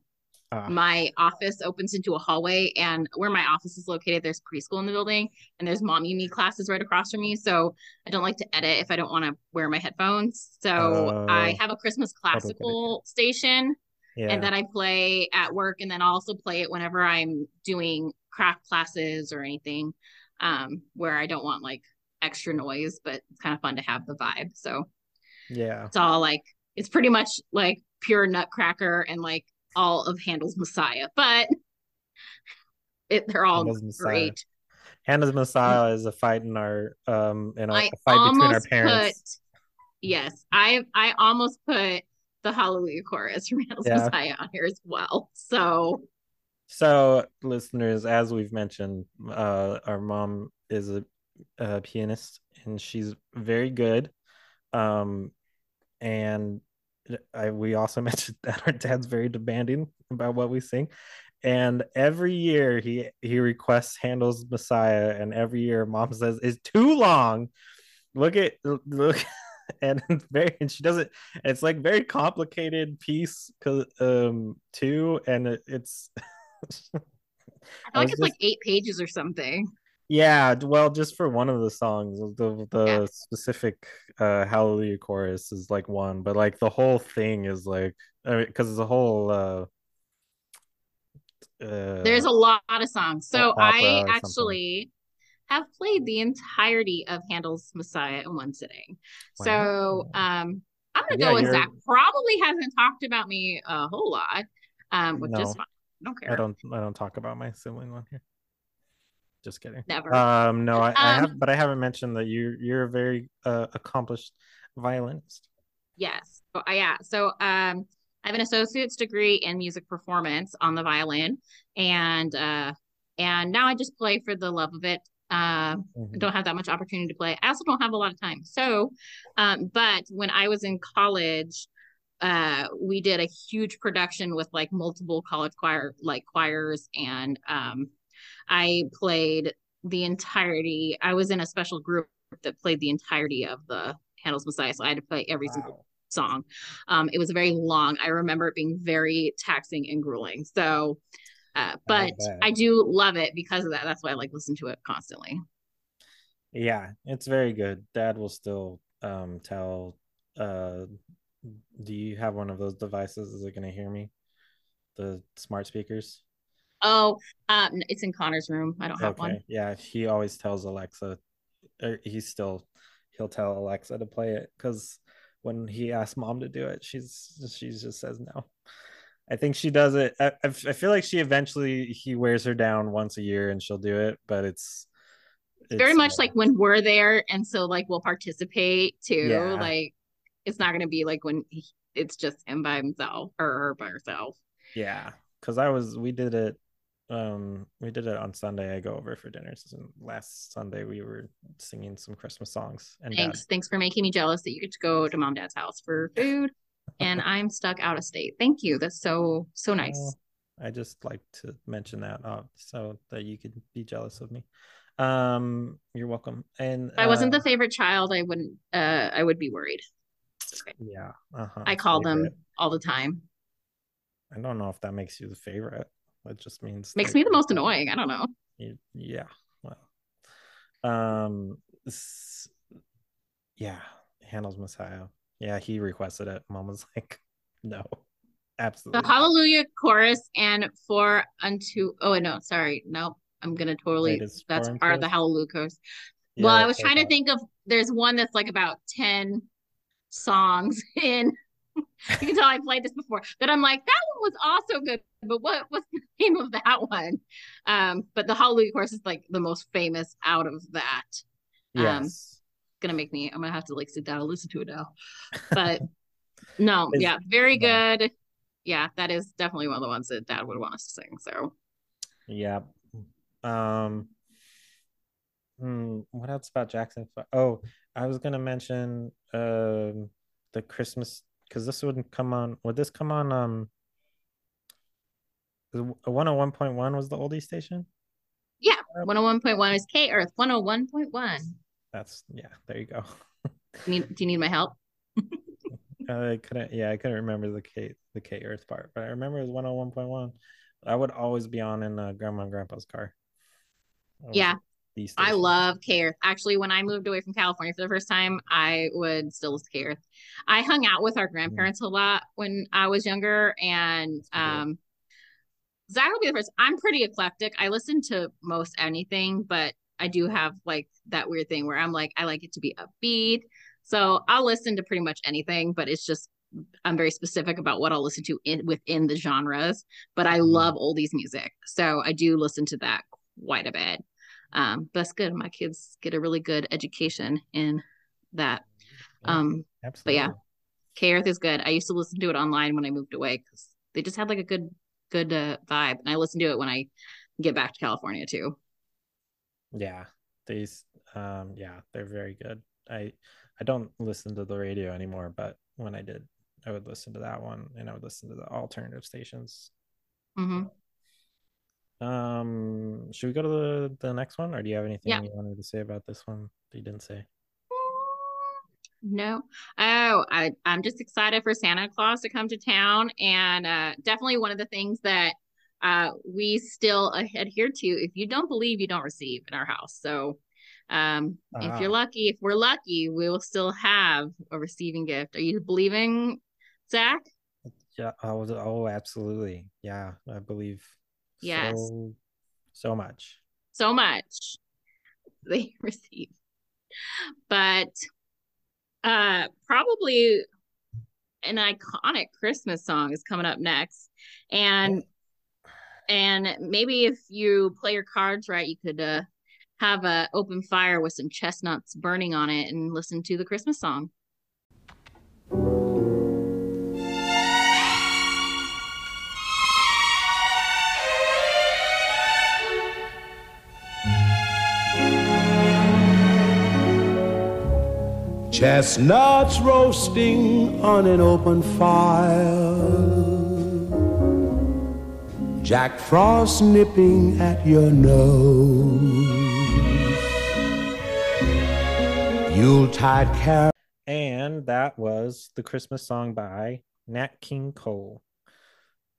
Ah, my office opens into a hallway and where my office is located there's preschool in the building and there's mommy me classes right across from me so i don't like to edit if i don't want to wear my headphones so i Oh. have a christmas classical station yeah. and then i play at work and then i'll also play it whenever i'm doing craft classes or anything um where i don't want like extra noise but it's kind of fun to have the vibe so yeah. it's all like it's pretty much like pure nutcracker and like all of Handel's Messiah, but it they're all Handel's Messiah. great. Handel's Messiah is a fight in our um in our I a fight between our parents. put yes, I I almost put the Hallelujah chorus from Handel's Yeah. Messiah on here as well. So So, listeners, as we've mentioned, uh, our mom is a, a pianist and she's very good. Um, and I, we also mentioned that our dad's very demanding about what we sing. And every year he he requests Handel's Messiah, and every year mom says it's too long. Look at look, and very and she doesn't. It's like very complicated piece, um too, and it, it's. I feel I like it's like eight pages or something. Yeah, well, just for one of the songs, the the Yeah. specific uh Hallelujah chorus is like one, but like the whole thing is like I mean, because the whole uh uh There's a lot of songs. So I something. actually have played the entirety of Handel's Messiah in one sitting. So um I'm gonna Yeah, go with you're- Zack. Probably hasn't talked about me a whole lot. Um, which No. is fine. I don't care. I don't I don't talk about my sibling one here. Just kidding. Never. Um no, I, I Um, have but I haven't mentioned that you you're a very uh, accomplished violinist. Yes. So, uh, yeah. So um I have an associate's degree in music performance on the violin and uh and now I just play for the love of it. Uh, I don't have that much opportunity to play. I also don't have a lot of time. So um but when I was in college uh we did a huge production with like multiple college choir like choirs and um I played the entirety. I was in a special group that played the entirety of the Handel's Messiah, so I had to play every single song. Um, it was very long. I remember it being very taxing and grueling. So, uh, but bet. I do love it because of that. That's why I like listen to it constantly. Yeah, it's very good. Dad will still um tell uh do you have one of those devices? Is it gonna hear me? The smart speakers? Oh, um, it's in Connor's room. I don't have one. Yeah, he always tells Alexa or he's still he'll tell Alexa to play it because when he asks mom to do it, she's she just says no. I think she does it. I, I feel like she eventually he wears her down once a year and she'll do it, but it's Very much uh, like when we're there, and so like we'll participate too. Yeah. Like it's not gonna be like when he, it's just him by himself or her by herself. Yeah, because I was we did it um we did it on Sunday. I go over for dinners and last Sunday we were singing some Christmas songs and Dad- Thanks. Thanks for making me jealous that you get to go to mom dad's house for food. And I'm stuck out of state. Thank you. That's so so nice. Well, I just like to mention that uh, so that you could be jealous of me. Um, you're welcome. And If I wasn't uh, the favorite child, I wouldn't. Uh, I would be worried. yeah. Uh-huh. I call them all the time. I don't know if that makes you the favorite. That just means Makes me the most annoying. I don't know. Yeah. Well. Um. Yeah. Handel's Messiah. Yeah, he requested it. Mom was like, "No, absolutely." The. Hallelujah chorus and for unto. Oh no, sorry, no. I'm gonna totally. That's part of the? Hallelujah chorus. Yeah, well, I was trying to think of. There's one that's like about ten songs in. you can tell I played this before. That I'm like that one was also good, but what was the name of that one? Um, but the Hallelujah chorus is like the most famous out of that. Um, Yes. gonna make me I'm gonna have to like sit down and listen to it now. But no, yeah, very good. Yeah, that is definitely one of the ones that dad would want us to sing. So Yeah. Um. hmm, what else about Jackson? Oh, I was gonna mention um the Christmas because this wouldn't come on. Would this come on? Um. One hundred one point one was the oldie station. yeah, 101.1 is K Earth 101.1. That's yeah. There you go. Need, do you need my help? I couldn't. Yeah, I couldn't remember the K the K Earth part, but I remember it was one hundred one point one. I would always be on in uh, Grandma and Grandpa's car. That was Yeah, the I love K Earth. Actually, when I moved away from California for the first time, I would still listen to K I hung out with our grandparents a lot when I was younger, and um, Zack will be the first. I'm pretty eclectic. I listen to most anything, but I do have like that weird thing where I'm like, I like it to be upbeat. So I'll listen to pretty much anything, but it's just I'm very specific about what I'll listen to in within the genres. But I Mhm. love oldies music, so I do listen to that quite a bit. Um, but that's good. My kids get a really good education in that. Um, absolutely. yeah. K Earth is good. I used to listen to it online when I moved away because they just had like a good, good uh, vibe, and I listen to it when I get back to California too. Yeah, these um yeah, they're very good. I I don't listen to the radio anymore, but when I did, I would listen to that one and I would listen to the alternative stations. hmm Um, should we go to the the next one or do you have anything Yeah. you wanted to say about this one that you didn't say? No. Oh, I, I'm just excited for Santa Claus to come to town. And uh, definitely one of the things that uh, we still adhere to if you don't believe, you don't receive in our house. So um, if you're Ah. lucky, if we're lucky, we will still have a receiving gift. Are you believing, Zack? Yeah, oh, oh absolutely. Yeah, I believe Yes. so so much. so much they receive. But uh probably an iconic Christmas song is coming up next. And and maybe if you play your cards right, you could uh have a open fire with some chestnuts burning on it and listen to the Christmas song. Chestnuts roasting on an open fire. Jack Frost nipping at your nose. Yuletide carol. And that was the Christmas song by Nat King Cole.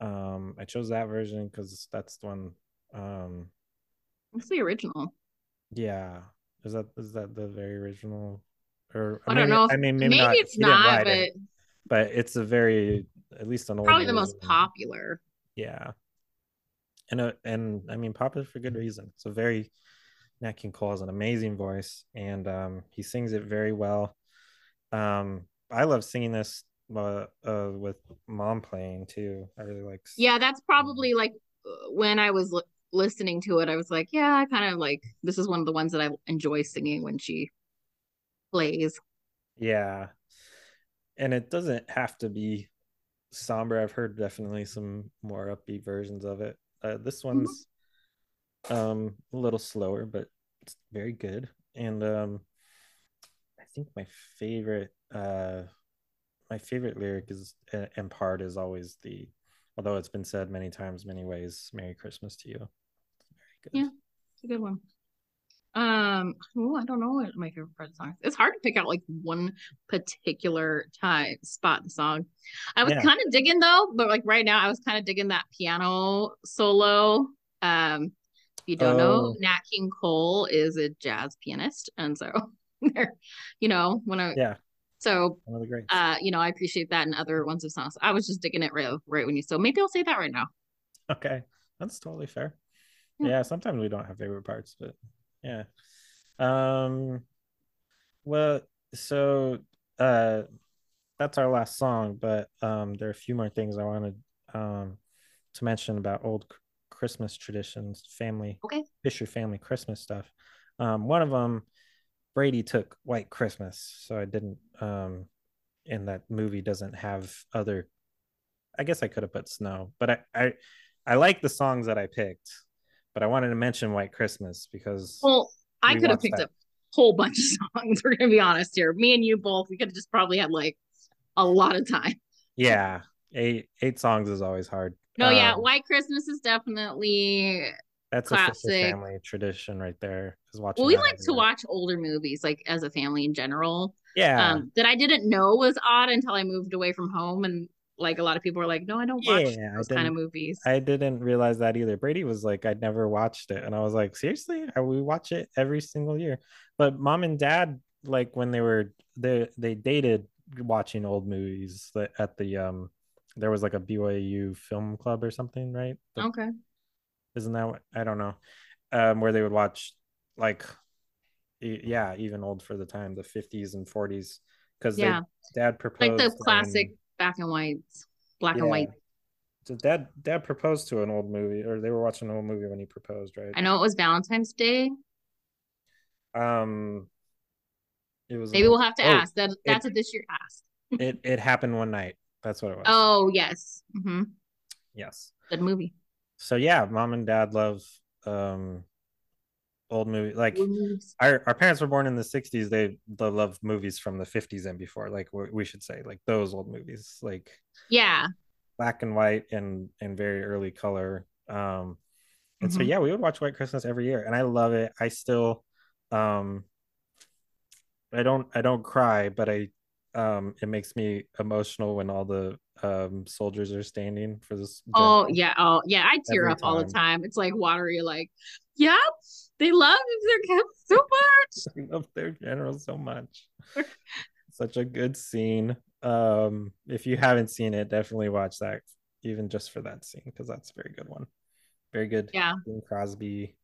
Um, I chose that version because that's the one. Um, What's the original? yeah, is that is that the very original? Or I don't know. If, I mean, maybe, maybe, not. it's didn't but it, but it's a very at least an old probably the most popular. Yeah, and uh, and I mean popular for good reason. It's a very Nat King Cole has an amazing voice, and um, he sings it very well. Um, I love singing this uh, uh with mom playing too. I really like. Yeah, that's probably like uh, when I was li- listening to it, I was like, yeah, I kind of like this is one of the ones that I enjoy singing when she plays. Yeah, and it doesn't have to be somber. I've heard definitely some more upbeat versions of it. Uh, this one's um a little slower, but it's very good. And um I think my favorite uh my favorite lyric is uh, and part is always the although it's been said many times, many ways, Merry Christmas to you. Very good. Yeah. It's a good one. Um, I don't know what my favorite part of the song. is. It's hard to pick out like one particular time spot in the song. I was Yeah. kind of digging though, but like right now, I was kind of digging that piano solo. Um, if you don't know, Oh. Nat King Cole is a jazz pianist, and so there, you know, when I Yeah, so one of the greats. uh, you know, I appreciate that in other ones of songs. I was just digging it right, right when you so maybe I'll say that right now. Okay, that's totally fair. Yeah. Yeah, sometimes we don't have favorite parts, but yeah. Um, well, so uh, that's our last song, but um, there are a few more things I wanted um to mention about old Christmas traditions, family, Okay. Fisher family Christmas stuff. Um, one of them, Brady took White Christmas, so I didn't. Um, in that movie doesn't have other. I guess I could have put snow, but I I I like the songs that I picked, but I wanted to mention White Christmas because Well, I We could have picked that. a whole bunch of songs. We're gonna be honest here. Me and you both, we could have just probably had like a lot of time. yeah, eight eight songs is always hard. No, yeah, Um, White Christmas is definitely. that's a family tradition right there. Is watching. Well, we like to watch older movies, like as a family in general. Yeah, Um, that I didn't know was odd until I moved away from home, and like a lot of people were like, "No, I don't watch Yeah, those kind of movies." I didn't realize that either. Brady was like, I'd never watched it. And I was like, seriously? We watch it every single year. But mom and dad, like when they were they they dated watching old movies that at the um there was like a BYU film club or something, right? The- okay. Isn't that what I don't know. Um where they would watch like yeah, even old for the time, the 50s and 40s. Because Yeah. dad proposed Like the and- classic black and whites, black and white. So dad dad proposed to an old movie, or they were watching an old movie when he proposed, right? I know it was Valentine's Day. Um, it was. Maybe old- we'll have to oh, ask. That that's what this year asked. It it happened one night. That's what it was. Oh yes, Mm-hmm. yes. good movie. So yeah, mom and dad love um old movie. Like our our parents were born in the '60s. They they love movies from the '50s and before. Like we we should say like those old movies, like Yeah, black and white and and very early color. Um, and so Mhm. yeah, we would watch White Christmas every year, and I love it. I still, um, I don't I don't cry, but I, um, it makes me emotional when all the um soldiers are standing for this. Oh yeah, oh yeah. I tear Every up all the time. time. It's like watery. Like, yep, they love their kids so much. I love their general so much. Such a good scene. Um, if you haven't seen it, definitely watch that, even just for that scene, because that's a very good one. Very good. Yeah. Bing Crosby.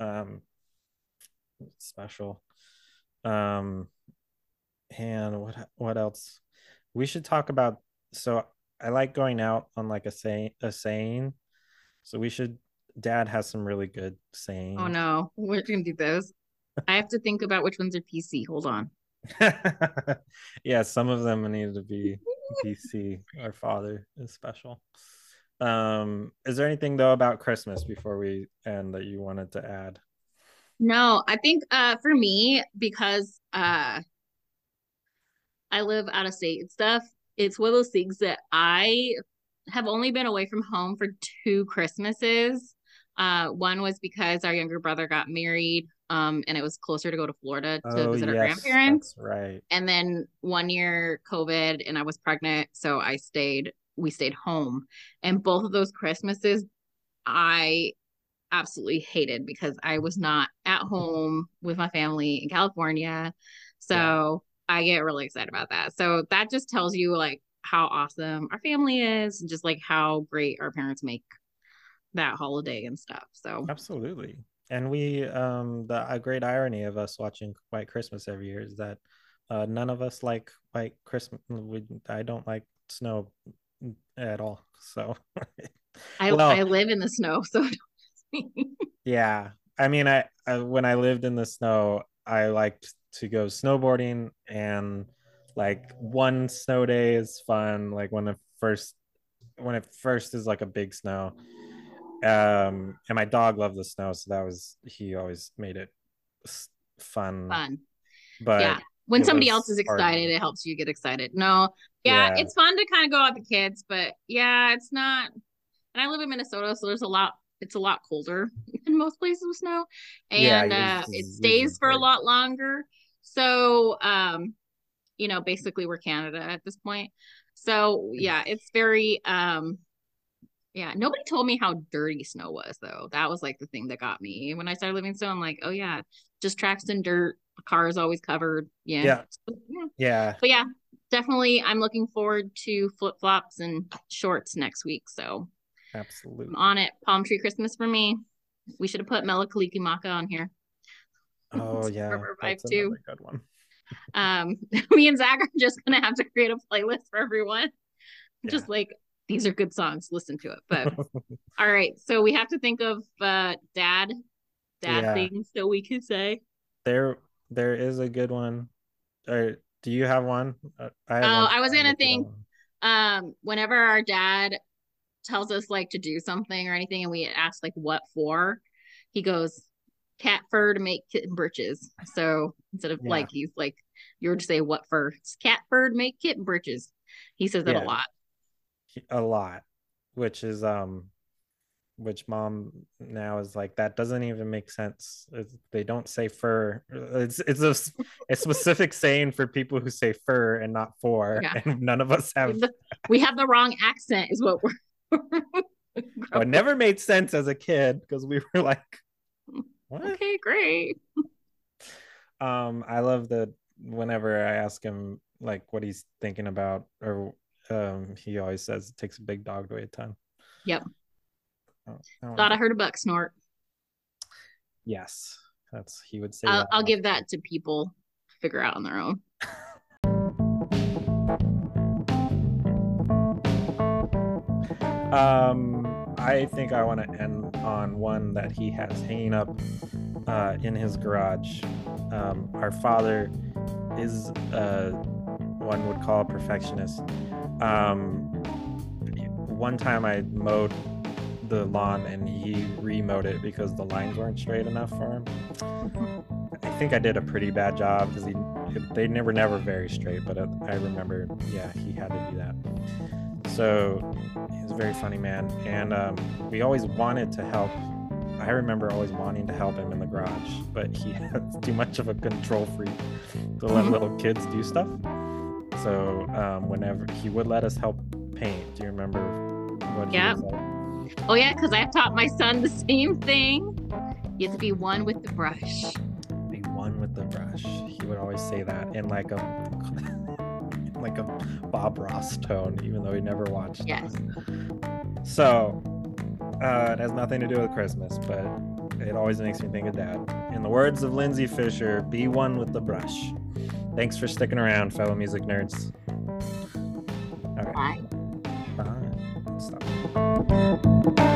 Um, special. Um, and what what else? We should talk about. So I like going out on like a saying a saying. So we should. Dad has some really good saying. Oh no, we're gonna do those. I have to think about which ones are PC. Hold on. yeah, some of them need to be PC. Our father is special. Um, is there anything though about Christmas before we end that you wanted to add? No, I think uh for me because uh I live out of state and stuff, it's one of those things that I have only been away from home for two Christmases. Uh one was because our younger brother got married um and it was closer to go to Florida to visit our Oh, grandparents. That's right. And then one year COVID and I was pregnant, so I stayed we stayed home. And both of those Christmases I absolutely hated because I was not at home with my family in California. So I get really excited about that. So that just tells you like how awesome our family is and just like how great our parents make that holiday and stuff. So Absolutely. And we um the a great irony of us watching White Christmas every year is that uh none of us like White Christmas. We, I don't like snow at all. So I Well- I live in the snow, so Yeah. I mean, I, I when I lived in the snow, I liked to go snowboarding and like one snow day is fun. Like when the first when it first is like a big snow. Um and my dog loved the snow, so that was he always made it fun. fun. But yeah. When somebody else is hard. excited, it helps you get excited. No, yeah, Yeah. it's fun to kind of go out with the kids, but yeah, it's not. And I live in Minnesota, so there's a lot. it's a lot colder in most places with snow, and yours uh, it stays for a lot longer. So, um, you know, basically we're Canada at this point. So yeah, it's very um yeah, nobody told me how dirty snow was though. That was like the thing that got me. When I started living in snow, I'm like, oh yeah, just tracks and dirt, the car is always covered. Yeah. Yeah. So, yeah. Yeah, But yeah, definitely I'm looking forward to flip flops and shorts next week. So absolutely. I'm on it. Palm tree Christmas for me. We should have put Mele Kalikimaka on here. Oh yeah, River Vibe that's too. good one. Um, me and Zack are just gonna have to create a playlist for everyone. Just like these are good songs, listen to it. But all right, so we have to think of uh dad, dad Yeah. things that we could say. there, there is a good one. Or do you have one? Uh, I Oh, one I was gonna if think- Um, whenever our dad tells us like to do something or anything, and we ask like what for, he goes cat fur to make kitten britches. So instead of Yeah. like he's like you were to say what fur, it's cat fur to make kitten britches. He says that Yeah. a lot. a lot which is um which mom now is like that doesn't even make sense It's- they don't say fur it's it's a, a specific saying for people who say fur and not for Yeah. and none of us have we have the wrong accent is what we're it never made sense as a kid because we were like what? Okay great. Um i love that whenever i ask him like what he's thinking about or um he always says it takes a big dog to weigh a ton. Yep. Oh, I thought i heard a buck snort. Yes that's he would say I'll, that I'll give that to people to figure out on their own. Um, I think I want to end on one that he has hanging up uh, in his garage. Um, our father is uh, one would call a perfectionist. Um, one time I mowed the lawn and he remowed it because the lines weren't straight enough for him. I think I did a pretty bad job because he they never never very straight, but I remember yeah he had to do that. So he's a very funny man, and um, we always wanted to help. I remember always wanting to help him in the garage, but he has too much of a control freak to let Mhm. little kids do stuff. So um, whenever he would let us help paint, do you remember what Yeah. like? oh yeah because i've taught my son the same thing you have to be one with the brush Be one with the brush. He would always say that in like a like a Bob Ross tone, even though he never watched. Yes. It. So uh, it has nothing to do with Christmas, but it always makes me think of Dad. In the words of Lindsay Fisher, "Be one with the brush." Thanks for sticking around, fellow music nerds. All right. Bye. Bye. Stop.